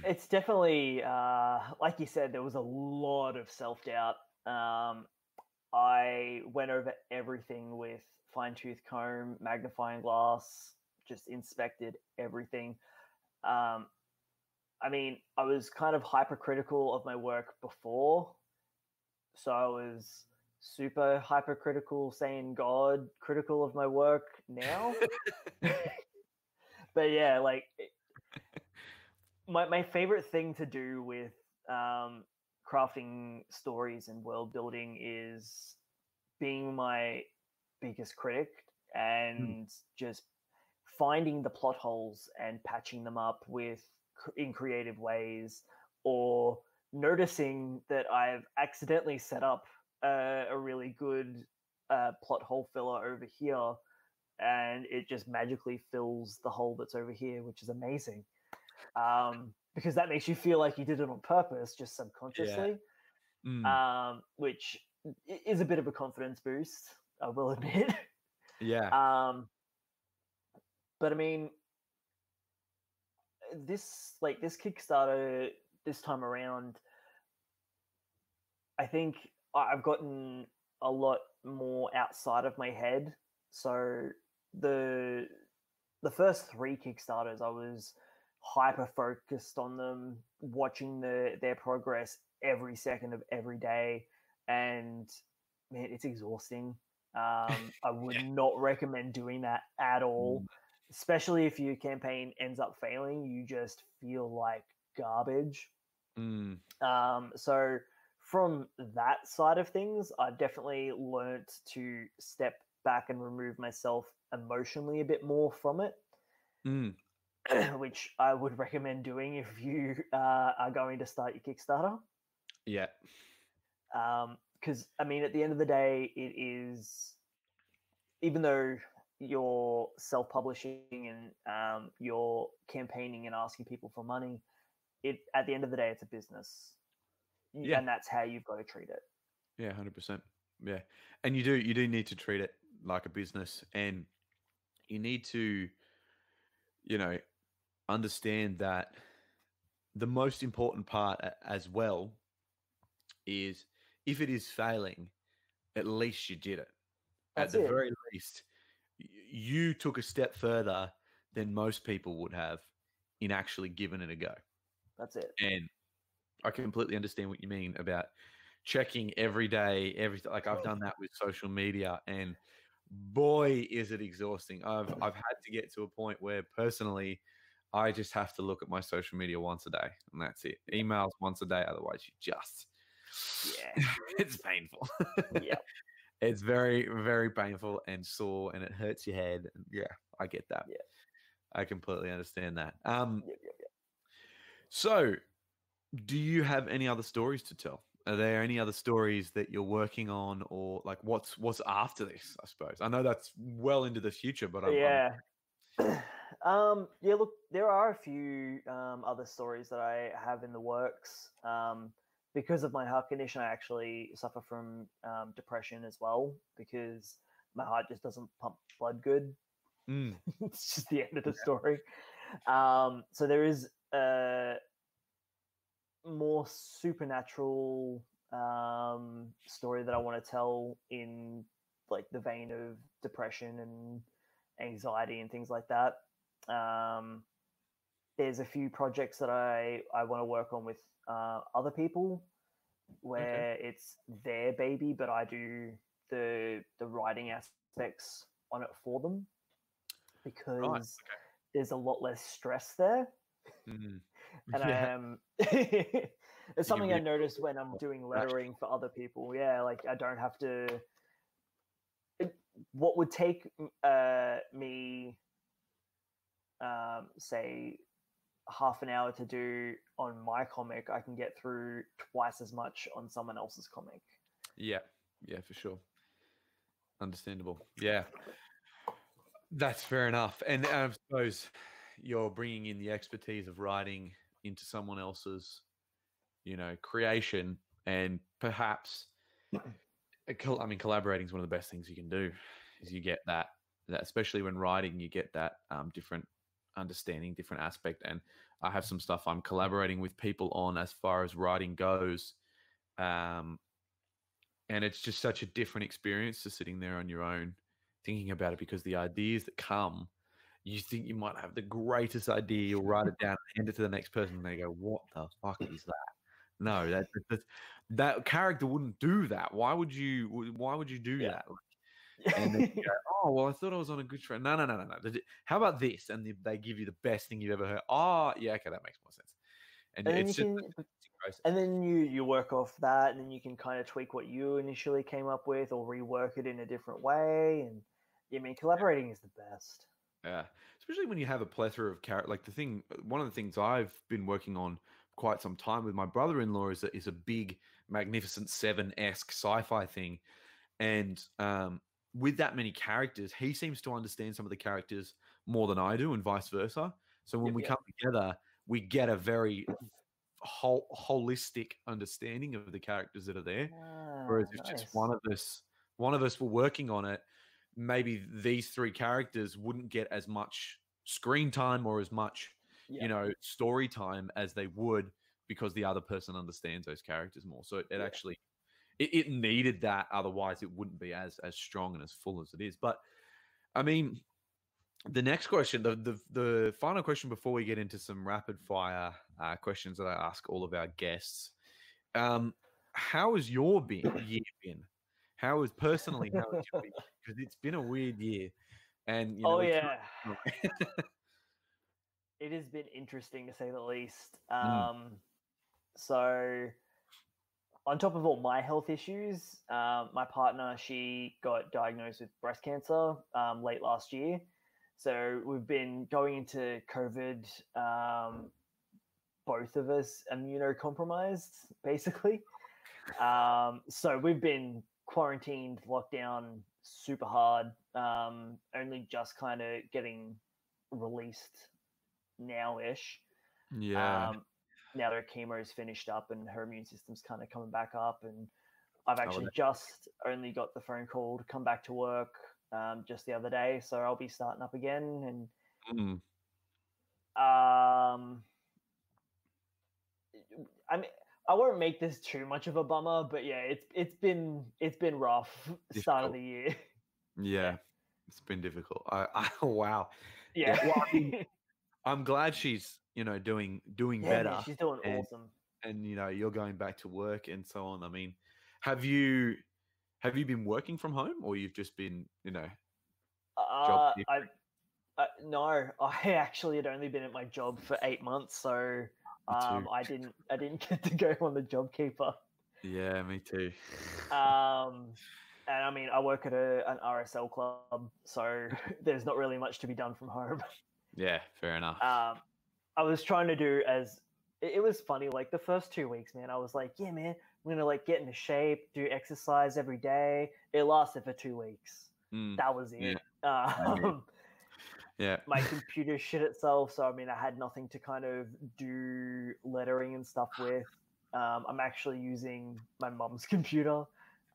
It's definitely, uh, like you said, there was a lot of self doubt. Um, I went over everything with fine tooth comb, magnifying glass, just inspected everything. Um, I mean, I was kind of hypercritical of my work before. So I was super hypercritical, saying God critical of my work now. but yeah, like it- my my favorite thing to do with um, crafting stories and world building is being my biggest critic and just finding the plot holes and patching them up with in creative ways or noticing that I've accidentally set up a, a really good uh, plot hole filler over here and it just magically fills the hole that's over here, which is amazing. Um, because that makes you feel like you did it on purpose, just subconsciously, Mm, um, which is a bit of a confidence boost, I will admit. yeah, um, but I mean, this like this Kickstarter this time around, I think I've gotten a lot more outside of my head. So the the first three Kickstarters, I was hyper focused on them, watching the their progress every second of every day, and man, it's exhausting. Um, I would not recommend doing that at all, especially if your campaign ends up failing. You just feel like garbage. mm, Um, so from that side of things, I've definitely learnt to step back and remove myself emotionally a bit more from it, mm, which I would recommend doing if you uh, are going to start your Kickstarter. yeah, Because I mean, at the end of the day, it is even though you're self-publishing and um, you're campaigning and asking people for money, it at the end of the day, it's a business, Yeah. and that's how you've got to treat it. yeah, hundred percent. Yeah, and you do you do need to treat it like a business, and you need to, you know, understand that the most important part as well is if it is failing, at least you did it. That's at the it. very least, you took a step further than most people would have in actually giving it a go. That's it. And I completely understand what you mean about checking every day, everything. Like I've done that with social media, and boy, is it exhausting. I've I've had to get to a point where personally, I just have to look at my social media once a day, and that's it. Emails once a day, otherwise you just Yeah. it's painful. yeah. it's very very painful and sore, and it hurts your head. Yeah, I get that. Yeah. I completely understand that. Um, Yep, yep, yep. so, do you have any other stories to tell? Are there any other stories that you're working on, or like what's what's after this? I suppose I know that's well into the future, but I'm, I'm- yeah. Um, yeah, look, there are a few um, other stories that I have in the works. Um, because of my heart condition, I actually suffer from um, depression as well because my heart just doesn't pump blood good. Mm, it's just the end of the story. Um, so there is a more supernatural um, story that I want to tell in like the vein of depression and anxiety and things like that. Um, there's a few projects that I, I want to work on with uh, other people where it's their baby, but I do the the writing aspects on it for them because there's a lot less stress there. mm. And Yeah. um, it's something I noticed when I'm doing lettering for other people. Yeah, like I don't have to. it- what would take uh, me, um, say, half an hour to do on my comic, I can get through twice as much on someone else's comic. Yeah, yeah, for sure. Understandable. Yeah, that's fair enough. And I suppose you're bringing in the expertise of writing into someone else's, you know, creation, and perhaps, I mean, collaborating is one of the best things you can do. Is you get that, that especially when writing, you get that um, different understanding, different aspect. And I have some stuff I'm collaborating with people on as far as writing goes. Um, and it's just such a different experience to sitting there on your own thinking about it because the ideas that come you think you might have the greatest idea you'll write it down hand it to the next person and they go what the fuck is that no that that, that character wouldn't do that why would you why would you do yeah. that and go, oh well i thought i was on a good track. No no no no no. How about this? And they give you the best thing you've ever heard. Oh yeah okay that makes more sense. And, and it's just, can, and then you you work off that and then you can kind of tweak what you initially came up with or rework it in a different way and I mean, collaborating is the best. Yeah, especially when you have a plethora of characters. Like the thing, one of the things I've been working on quite some time with my brother-in-law is a, is a big, magnificent seven esque sci-fi thing, and um, with that many characters, he seems to understand some of the characters more than I do, and vice versa. So when yep, we yep. come together, we get a very whole, holistic understanding of the characters that are there. Ah, Whereas if nice. just one of us, one of us were working on it, maybe these three characters wouldn't get as much screen time or as much you know story time as they would because the other person understands those characters more so it, it actually it, it, needed that otherwise it wouldn't be as as strong and as full as it is but i mean the next question the the, the final question before we get into some rapid fire uh, questions that i ask all of our guests um how has your been, year been How how is personally how is your because it's been a weird year, and you know, oh yeah, it has been interesting to say the least. Mm. Um, mm. so on top of all my health issues, um, my partner she got diagnosed with breast cancer um, late last year. So we've been going into COVID, um, both of us immunocompromised, basically. Um, so we've been quarantined, lockdown, super hard. Um, only just kind of getting released now ish. Yeah. Um, now their chemo is finished up and her immune system's kind of coming back up. And I've oh, actually oh, just only got the phone call to come back to work um, just the other day. So I'll be starting up again. And mm. um, I mean, I won't make this too much of a bummer, but yeah, it's it's been it's been rough difficult. start of the year. Yeah, it's been difficult. I, I wow. Yeah. yeah well, I mean, I'm glad she's you know doing doing yeah, better. Man, she's doing and, awesome. And you know you're going back to work and so on. I mean, have you have you been working from home or you've just been you know? Uh, I, uh, no, I actually had only been at my job for eight months, so um, I didn't I didn't get to go on the JobKeeper. Yeah, me too. um, and I mean, I work at a, an RSL club, so there's not really much to be done from home. Yeah, fair enough. Um, I was trying to do as it, it was funny. Like the first two weeks, man, I was like, yeah, man, I'm gonna like get into shape, do exercise every day. It lasted for two weeks. Mm, that was it. Yeah. Um, yeah. My computer shit itself, so I mean, I had nothing to kind of do lettering and stuff with. Um, I'm actually using my mom's computer,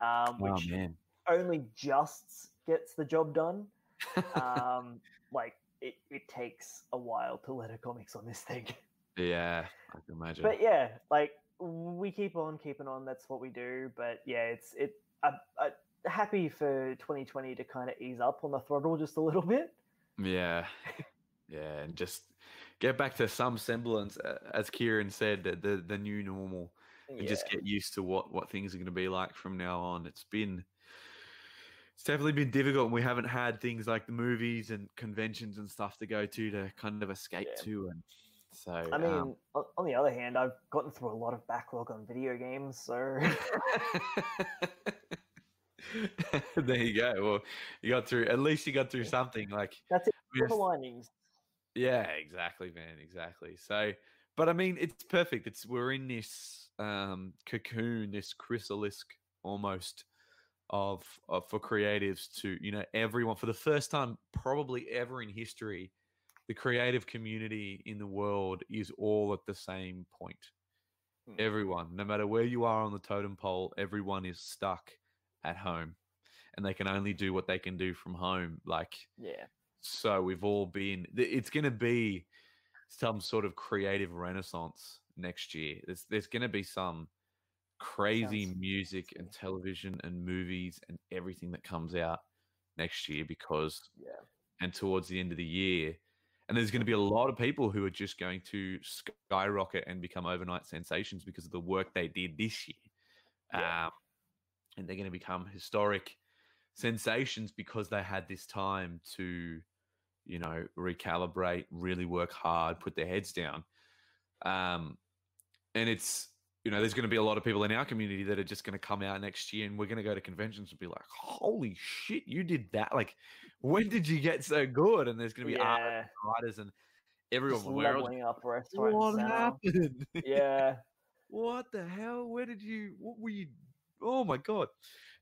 um, which oh, only just gets the job done. um, like it, it takes a while to letter comics on this thing. Yeah, I can imagine. But yeah, like we keep on keeping on. That's what we do. But yeah, it's it. I, I happy for 2020 to kind of ease up on the throttle just a little bit. Yeah. Yeah, and just get back to some semblance, uh, as Kieran said, the the, the new normal, and yeah. just get used to what what things are going to be like from now on. It's been it's definitely been difficult, and we haven't had things like the movies and conventions and stuff to go to to kind of escape yeah. to, and so I mean, um, on the other hand, I've gotten through a lot of backlog on video games, so there you go. Well, you got through. At least you got through something. Like That's it. Silver linings. Yeah, exactly, man. Exactly. So, but I mean, it's perfect. It's we're in this um, cocoon, this chrysalis almost of, of for creatives to you know everyone for the first time probably ever in history, the creative community in the world is all at the same point. Hmm. Everyone, no matter where you are on the totem pole, everyone is stuck at home, and they can only do what they can do from home. Like Yeah. so we've all been it's going to be some sort of creative renaissance next year there's, there's going to be some crazy music and television and movies and everything that comes out next year because Yeah. and towards the end of the year and there's going to be a lot of people who are just going to skyrocket and become overnight sensations because of the work they did this year Yeah. um, and they're going to become historic sensations because they had this time to you know recalibrate really work hard put their heads down um and it's you know there's going to be a lot of people in our community that are just going to come out next year and we're going to go to conventions and be like holy shit you did that like when did you get so good and there's going to be yeah. writers and everyone Just where else- leveling up restaurant. what center. happened Yeah. what the hell where did you what were you oh my god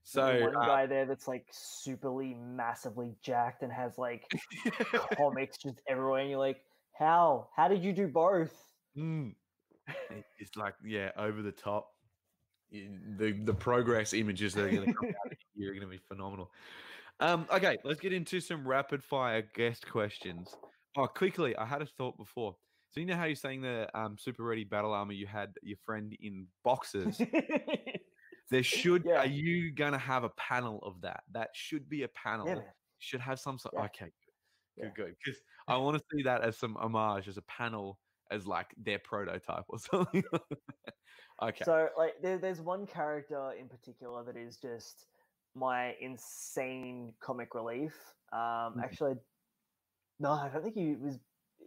So so one uh, guy there that's like superly massively jacked and has like comics just everywhere, and you're like, how? How did you do both? Mm. It- It's like yeah, over the top. The the progress images that are going to come out here are going to be phenomenal. Um, okay, let's get into some rapid fire guest questions. Oh, quickly, I had a thought before. So you know how you're saying the um, super ready battle armor you had your friend in boxes. There should Yeah. are you going to have a panel of that? That should be a panel. yeah, should have some sort. Yeah. Okay, good, good, good. Because I want to see that as some homage, as a panel, as like their prototype or something. okay. So like there, there's one character in particular that is just my insane comic relief. Um Mhm. actually no, I don't think he was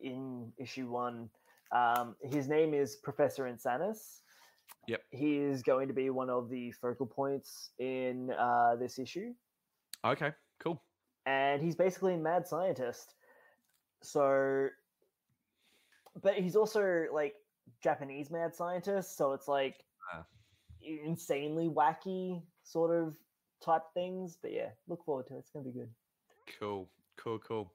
in issue one. Um his name is Professor Insanus. Yep. He is going to be one of the focal points in uh, this issue. okay. Cool. and he's basically a mad scientist. So, but he's also like Japanese mad scientist, so it's like Ah. insanely wacky sort of type things. But yeah, look forward to it. It's gonna be good. Cool. Cool. Cool.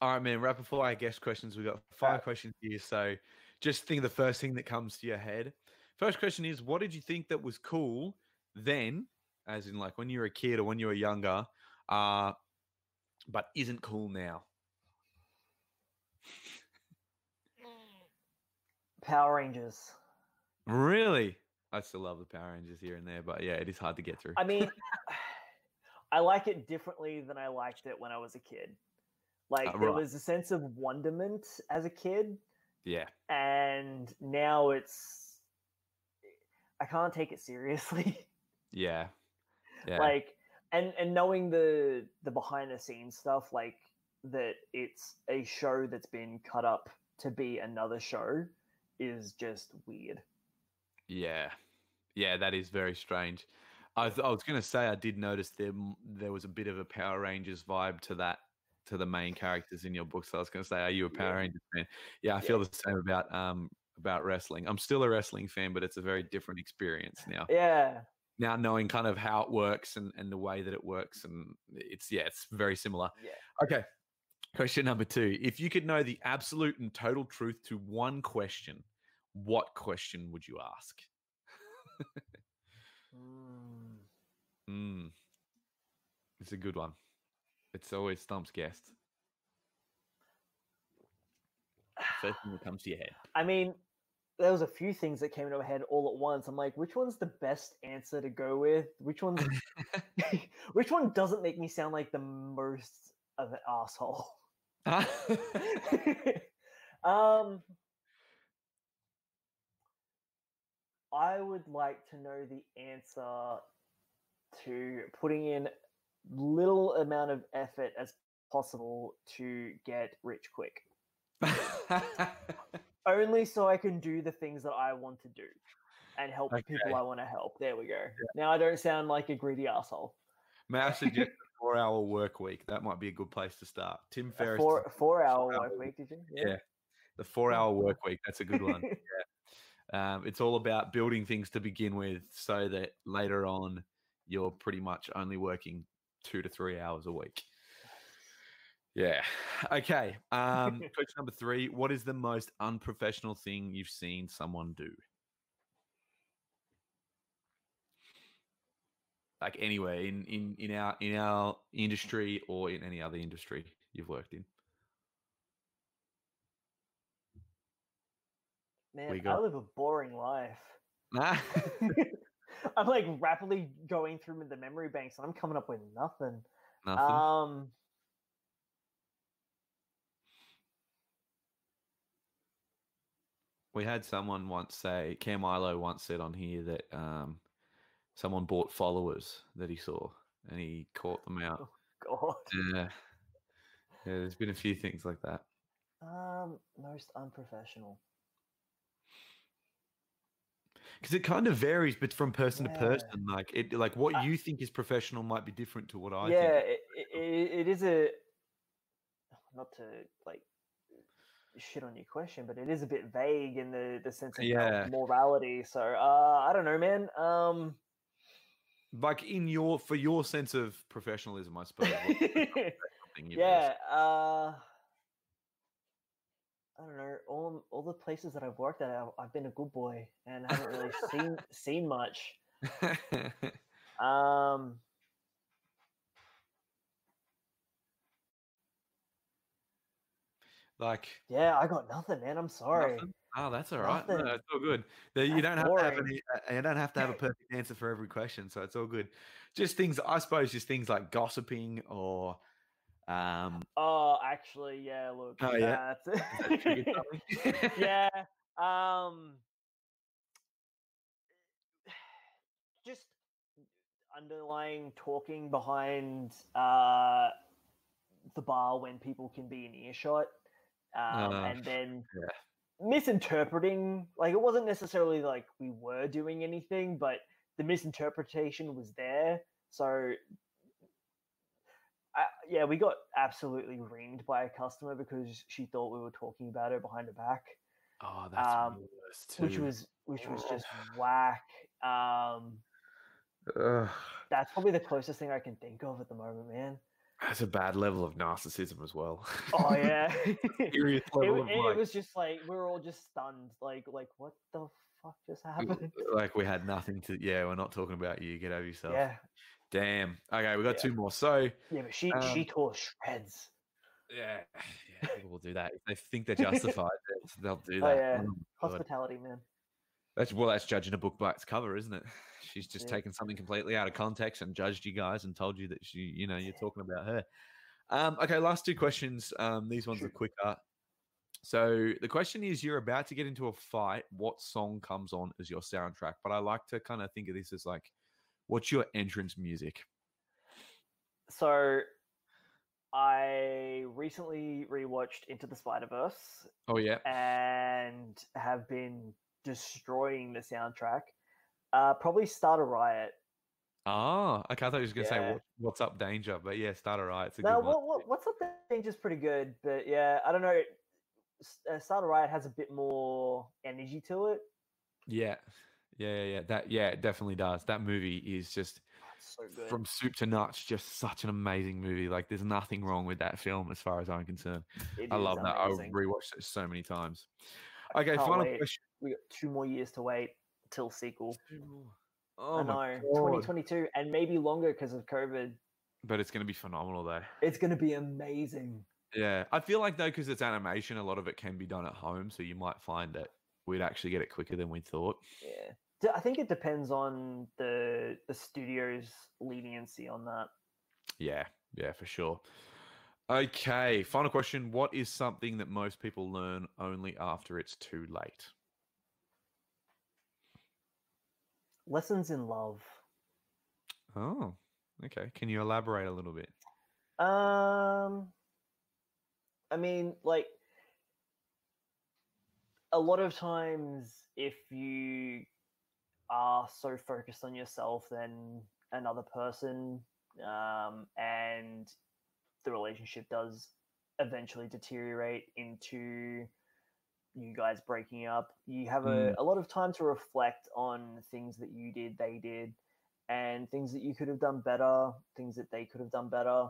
All right, man. Rapid fire guest questions. We've got five Alright. questions here. So just think of the first thing that comes to your head. First question is what did you think that was cool then, as in like when you were a kid or when you were younger, uh, but isn't cool now? Power Rangers. Really? I still love the Power Rangers here and there, but yeah, it is hard to get through. I mean, I like it differently than I liked it when I was a kid. Like Uh, there was a sense of wonderment as a kid, yeah. and now it's I can't take it seriously. Yeah. Yeah. like and and knowing the the behind the scenes stuff like that it's a show that's been cut up to be another show is just weird Yeah, yeah, that is very strange. I, th- I was going to say I did notice there there was a bit of a Power Rangers vibe to that to the main characters in your book. So I was going to say, are you a Power Yeah. Rangers fan? Yeah, I feel the same about um about wrestling. I'm still a wrestling fan, but it's a very different experience now. yeah Now knowing kind of how it works and and the way that it works, and it's yeah, it's very similar. yeah Okay. Question number two. If you could know the absolute and total truth to one question, what question would you ask? Mm. Hmm. It's a good one. It's always Stump's guest. First thing that comes to your head. i mean there was a few things that came into my head all at once i'm like which one's the best answer to go with which one's which one doesn't make me sound like the most of an asshole um I would like to know the answer to putting in little amount of effort as possible to get rich quick. Only so I can do the things that I want to do and help Okay. people I want to help. There we go. Now I don't sound like a greedy asshole. Matt suggested four hour work week. That might be a good place to start. Tim Ferriss. four four hour hour work week, did you? Yeah. The four hour work week. That's a good one. Um, it's all about building things to begin with so that later on you're pretty much only working two to three hours a week. Yeah. Okay. Um, question number three What is the most unprofessional thing you've seen someone do? Like anywhere in, in, in our in our industry or in any other industry you've worked in. Man, We I live a boring life. Nah. I'm like rapidly going through the memory banks and I'm coming up with nothing. Nothing. Um We had someone once say, Cam Milo once said on here that um, someone bought followers that he saw and he caught them out. God. Yeah. Yeah, there's been a few things like that. Um most unprofessional. Because it kind of varies, but from person Yeah. to person, like it, like what I- you think is professional might be different to what I yeah, think. it, it, it is a not to like shit on your question, but it is a bit vague in the the sense of Yeah. morality. So uh, I don't know, man. Um, Like in your for your sense of professionalism, I suppose. what's the professional thing you've ever yeah. Uh, I don't know. All all the places that I've worked at, I've, I've been a good boy and haven't really seen seen much. Um, like yeah, I got nothing, man. I'm sorry. Nothing? Oh, that's all right. No, it's all good. You don't have to have any. uh, You don't have to have a perfect answer for every question, so it's all good. Just things, I suppose, just things like gossiping or, um, Oh, actually, yeah. Look, Oh, yeah? that's has that triggered something? yeah. Um, just underlying talking behind uh the bar when people can be in earshot, um, Uh, and then yeah. misinterpreting. Like it wasn't necessarily like we were doing anything, but the misinterpretation was there. So. I, yeah, we got absolutely ringed by a customer because she thought we were talking about her behind her back Oh, that's Um, the too. which was which was just whack. Um, that's probably the closest thing I can think of at the moment, man. that's a bad level of narcissism as well. Oh yeah, it, serious level wa- of it was just like we were all just stunned, like like what the fuck just happened? like we had nothing to. Yeah, we're not talking about you. Get over yourself. Yeah, Damn. Okay, we got Yeah. two more. So yeah, but she Um, she tore shreds. yeah, yeah, people will do that if they think they're justified. they'll do that. Oh, that. yeah. my God. Hospitality, man. That's well, that's judging a book by its cover, isn't it? She's just Yeah. taken something completely out of context and judged you guys and told you that she, you know, you're talking about her. Um, okay, last two questions. Um, these ones are quicker. So the question is: You're about to get into a fight. What song comes on as your soundtrack? But I like to kind of think of this as like, what's your entrance music? So, I recently rewatched Into the Spider Verse Oh yeah, and have been destroying the soundtrack. Uh, probably Start a Riot. oh, okay. I thought you was gonna say Yeah. what, "What's up, Danger," but yeah, start a a No, good one. what, what, what's up Danger's pretty good, but yeah, I don't know. Uh, Start a Riot has a bit more energy to it. Yeah, yeah, yeah, yeah. That yeah, it definitely does. That movie is just so from soup to nuts, just such an amazing movie. Like, there's nothing wrong with that film as far as I'm concerned. It I love that. I've rewatched it so many times. Okay, final wait. question. We got two more years to wait till sequel. Oh I know, 2022, and maybe longer because of COVID. But it's going to be phenomenal, though. It's going to be amazing. Yeah, I feel like though, because it's animation, a lot of it can be done at home, so you might find that we'd actually get it quicker than we thought. Yeah, I think it depends on the the studio's leniency on that. Yeah, yeah, for sure. Okay, final question. What is something that most people learn only after it's too late? Lessons in love. Oh, okay. Can you elaborate a little bit? Um, I mean, like a lot of times, if you are so focused on yourself, then another person um, and the relationship does eventually deteriorate into you guys breaking up, you have a, Mm. a lot of time to reflect on things that you did, they did, and things that you could have done better, things that they could have done better.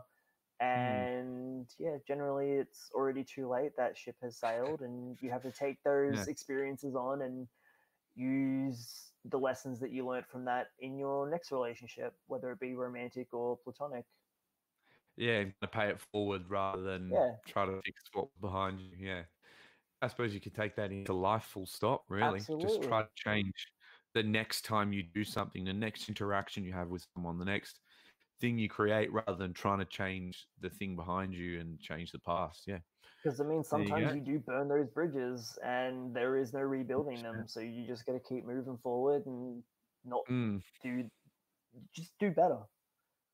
Hmm. And yeah, generally it's already too late. That ship has sailed, and you have to take those Yeah. experiences on and use the lessons that you learned from that in your next relationship, whether it be romantic or platonic. Yeah, to pay it forward rather than Yeah. try to fix what's behind you. Yeah. I suppose you could take that into life full stop, really. Just try to change the next time you do something, the next interaction you have with someone, the next thing you create rather than trying to change the thing behind you and change the past. Yeah. Because I mean, There you sometimes you do burn those bridges, and there is no rebuilding them. So you just got to keep moving forward and not Mm. do, just do better.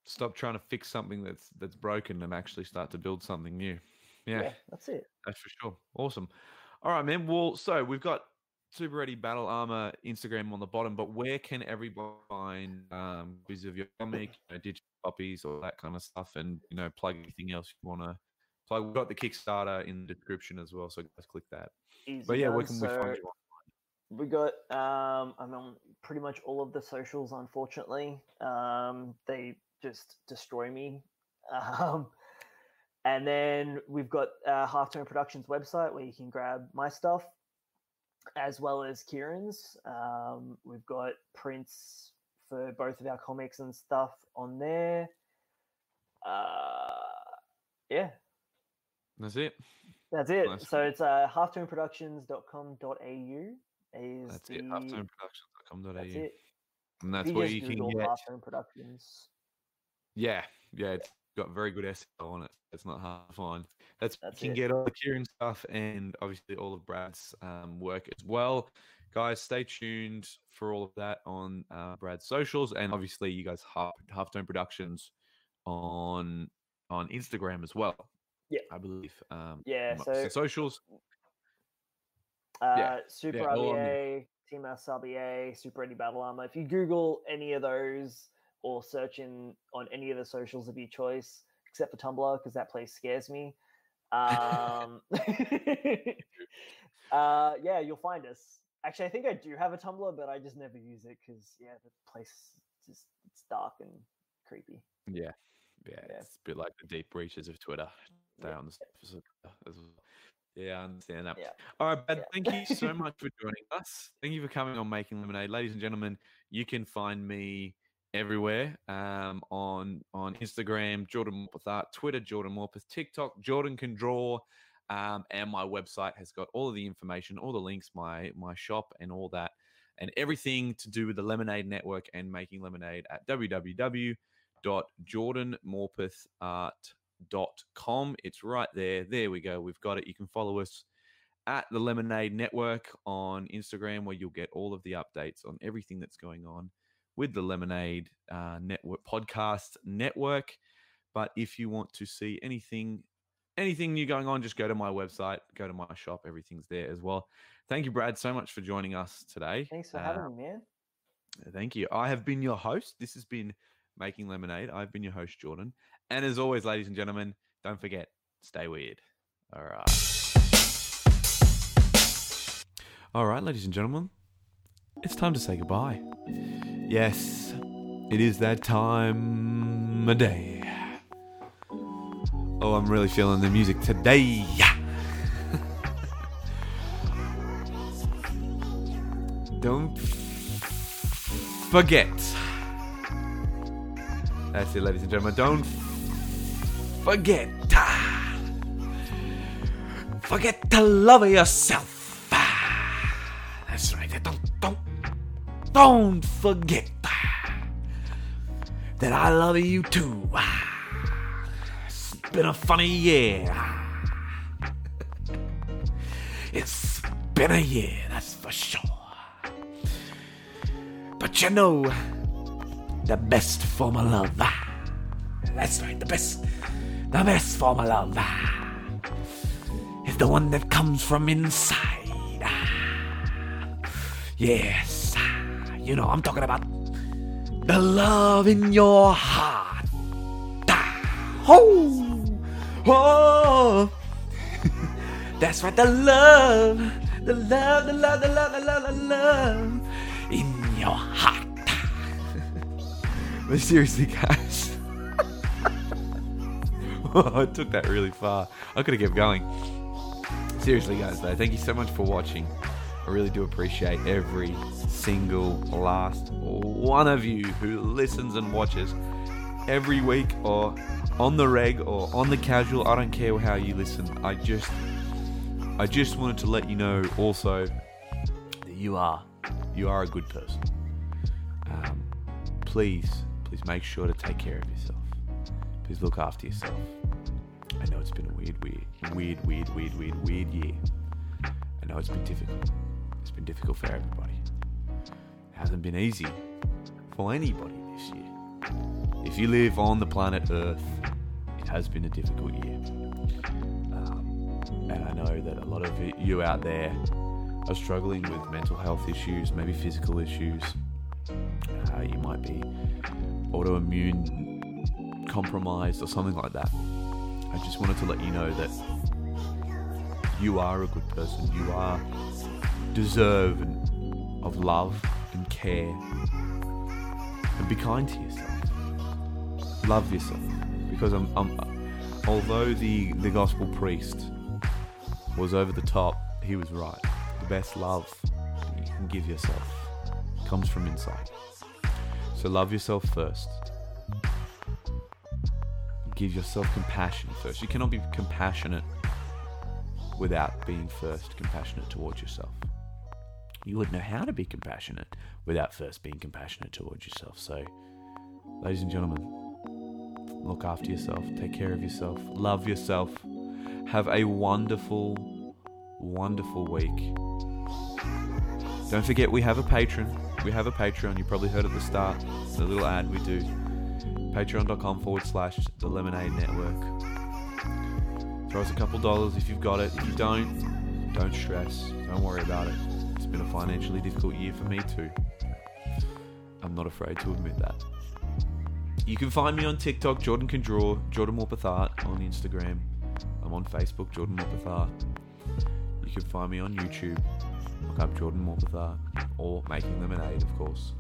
Stop trying to fix something that's that's broken and actually start to build something new. Yeah. that's it. That's for sure. Awesome. All right, man. Well, so we've got Super Ready Battle Armor Instagram on the bottom, but where can everybody find um bits of your comic, you know, digital copies, all that kind of stuff, and you know, plug anything else you want to plug? We've got the Kickstarter in the description as well, so guys click that. Easy But yeah, where can we So find you? We got um, I'm on pretty much all of the socials. Unfortunately, um, they just destroy me. Um, and then we've got uh, Halftone Productions website where you can grab my stuff, as well as Kieran's. Um, we've got prints for both of our comics and stuff on there. Uh, yeah, That's it. that's it. Nice So it's uh, halftoneproductions.com.au is That's the it. Halftoneproductions.com.au. that's it. And that's If where you can get. Halftone Productions. Yeah, yeah, it's got very good SEO on it. It's not hard to find. That's, That's you can it. get all the Kieran stuff and obviously all of Brad's um, work as well. Guys, stay tuned for all of that on uh, Brad's socials and obviously you guys half Halftone Productions on on Instagram as well. Yeah. I believe. Um, Yeah, so socials. uh, Super yeah, on there. RBA, Team SRBA, Super Ready Battle Armor. If you Google any of those or search in on any of the socials of your choice, except for Tumblr, because that place scares me. Um, uh, yeah, you'll find us. Actually, I think I do have a Tumblr, but I just never use it because yeah, the place just it's dark and creepy. Yeah. Yeah, Yeah. it's a bit like the deep reaches of Twitter. They Yeah. the surface of Twitter as well. Yeah, I understand that. Yeah. All right, Brad, Yeah. thank you so much for joining us. Thank you for coming on Making Lemonade. Ladies and gentlemen, you can find me everywhere um, on on Instagram, Jordan Morpeth Art, Twitter, Jordan Morpeth, TikTok, Jordan Can Draw, um, and my website has got all of the information, all the links, my my shop, and all that, and everything to do with the Lemonade Network and making lemonade at www.jordanmorpethart.com. It's right there. There we go. We've got it. You can follow us at the Lemonade Network on Instagram, where you'll get all of the updates on everything that's going on with the Lemonade uh, Network podcast network. But if you want to see anything, anything new going on, just go to my website, go to my shop. Everything's there as well. Thank you, Brad, so much for joining us today. Thanks for Uh, having me, man. Thank you. I have been your host. This has been Making Lemonade. I've been your host, Jordan. And as always, ladies and gentlemen, don't forget, stay weird. All right. All right, ladies and gentlemen, it's time to say goodbye. Yes, it is that time of day. Oh, I'm really feeling the music today. Don't forget. That's it, ladies and gentlemen. Don't forget. Forget to love yourself. Don't forget that I love you too. It's been a funny year. It's been a year, that's for sure. But you know, the best form of love. That's right, the best, the best form of love is the one that comes from inside. Yes, you know, I'm talking about the love in your heart. Oh, oh. That's right, the love, the love, the love, the love, the love, the love in your heart. but seriously, guys. I took that really far. I could have kept going. Seriously, guys, though, thank you so much for watching. I really do appreciate every single last one of you who listens and watches every week or on the reg or on the casual. I don't care how you listen. I just I just wanted to let you know also that you are you are a good person. Um, please, please make sure to take care of yourself. Please look after yourself. I know it's been a weird, weird, weird, weird, weird, weird, weird year. I know it's been difficult. Been difficult for everybody. It hasn't been easy for anybody this year. If you live on the planet Earth, it has been a difficult year. Um, and I know that a lot of you out there are struggling with mental health issues, maybe physical issues. Uh, you might be autoimmune compromised or something like that. I just wanted to let you know that you are a good person. You are deserve of love and care. And be kind to yourself. Love yourself. Because I'm, I'm although the, the gospel priest was over the top, he was right. The best love you can give yourself comes from inside. So love yourself first. Give yourself compassion first. You cannot be compassionate without being first compassionate towards yourself. You would know how to be compassionate without first being compassionate towards yourself. So, ladies and gentlemen, look after yourself, take care of yourself, love yourself, have a wonderful, wonderful week. Don't forget, we have a patron. We have a Patreon. You probably heard at the start the little ad we do. Patreon.com forward slash the Lemonade Network. Throw us a couple dollars if you've got it. If you don't, don't stress. Don't worry about it. Been a financially difficult year for me too. I'm not afraid to admit that. You can find me on TikTok, Jordan Can Draw, Jordan Morpeth Art on Instagram. I'm on Facebook, Jordan Morpeth Art. You can find me on YouTube. Look up Jordan Morpeth Art or Making Lemonade, of course.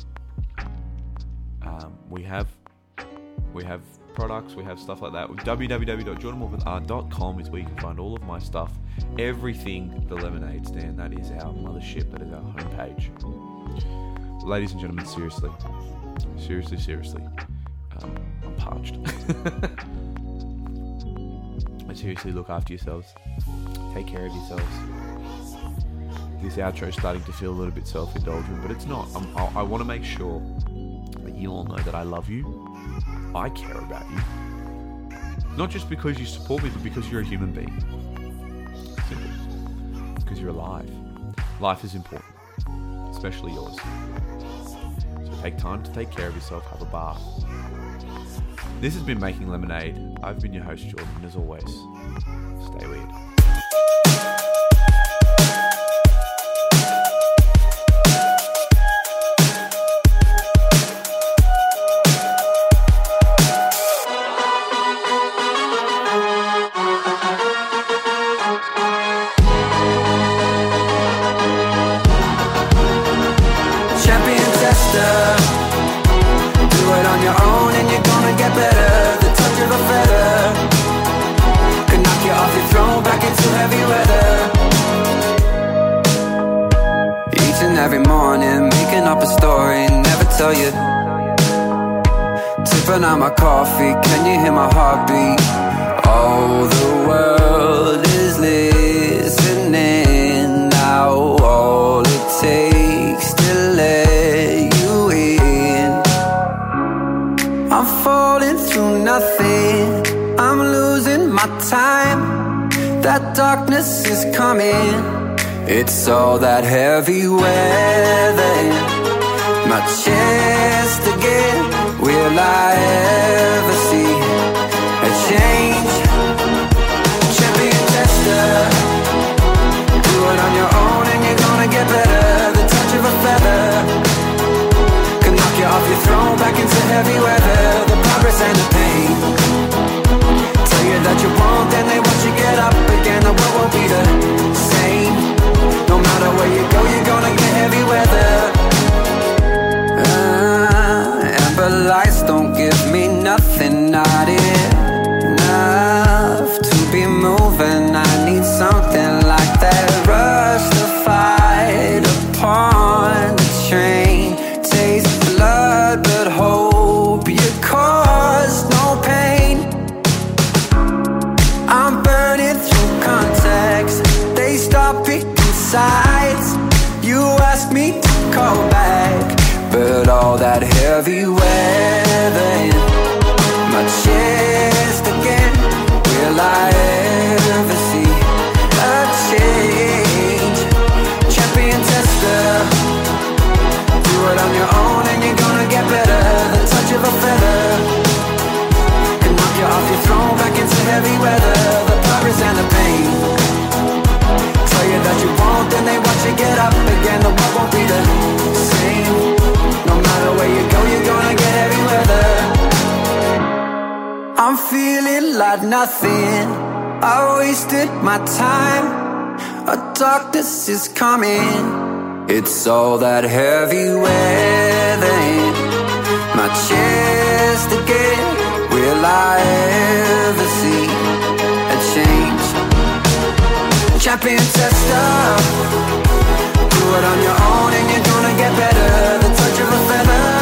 Um, we have we have products, we have stuff like that. www.jordanmorpethart.com is where you can find all of my stuff. Everything the Lemonade Stand, that is our mothership, that is our homepage. Ladies and gentlemen, seriously, seriously, seriously, um, I'm parched. seriously, look after yourselves. Take care of yourselves. This outro is starting to feel a little bit self-indulgent, but it's not. I'm, I, I want to make sure that you all know that I love you I care about you. Not just because you support me, but because you're a human being. Simple. Because you're alive. Life is important, especially yours. So take time to take care of yourself, have a bath. This has been Making Lemonade. I've been your host, Jordan, and as always, stay weird. That darkness is coming. It's all that heavy weather. My chest again. Will I ever back into heavy weather. The progress and the pain. Tell you that you won't, then they want you get up again. The world won't be the same. No matter where you go, you're gonna get heavy weather. Uh, Amber lights don't give me nothing, not enough To be moving, I heavy weather in my chest again. Will I ever see a change? Champion tester. Do it on your own and you're gonna get better. The touch of a feather can knock you off your throne back into heavy weather. The progress and the pain. Tell you that you won't, then they watch you get up again. The world won't be the I'm feeling like nothing. I wasted my time. A darkness is coming. It's all that heavy weather my chest again. Will I ever see a change? Champion tester. Do it on your own and you're gonna get better. The touch of a feather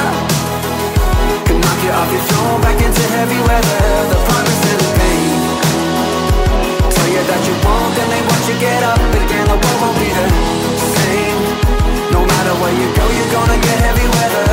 you off, your throne, back into heavy weather. The promise and the pain Tell you that you won't, then they want you get up again. The world won't be the same. No matter where you go, you're gonna get heavy weather.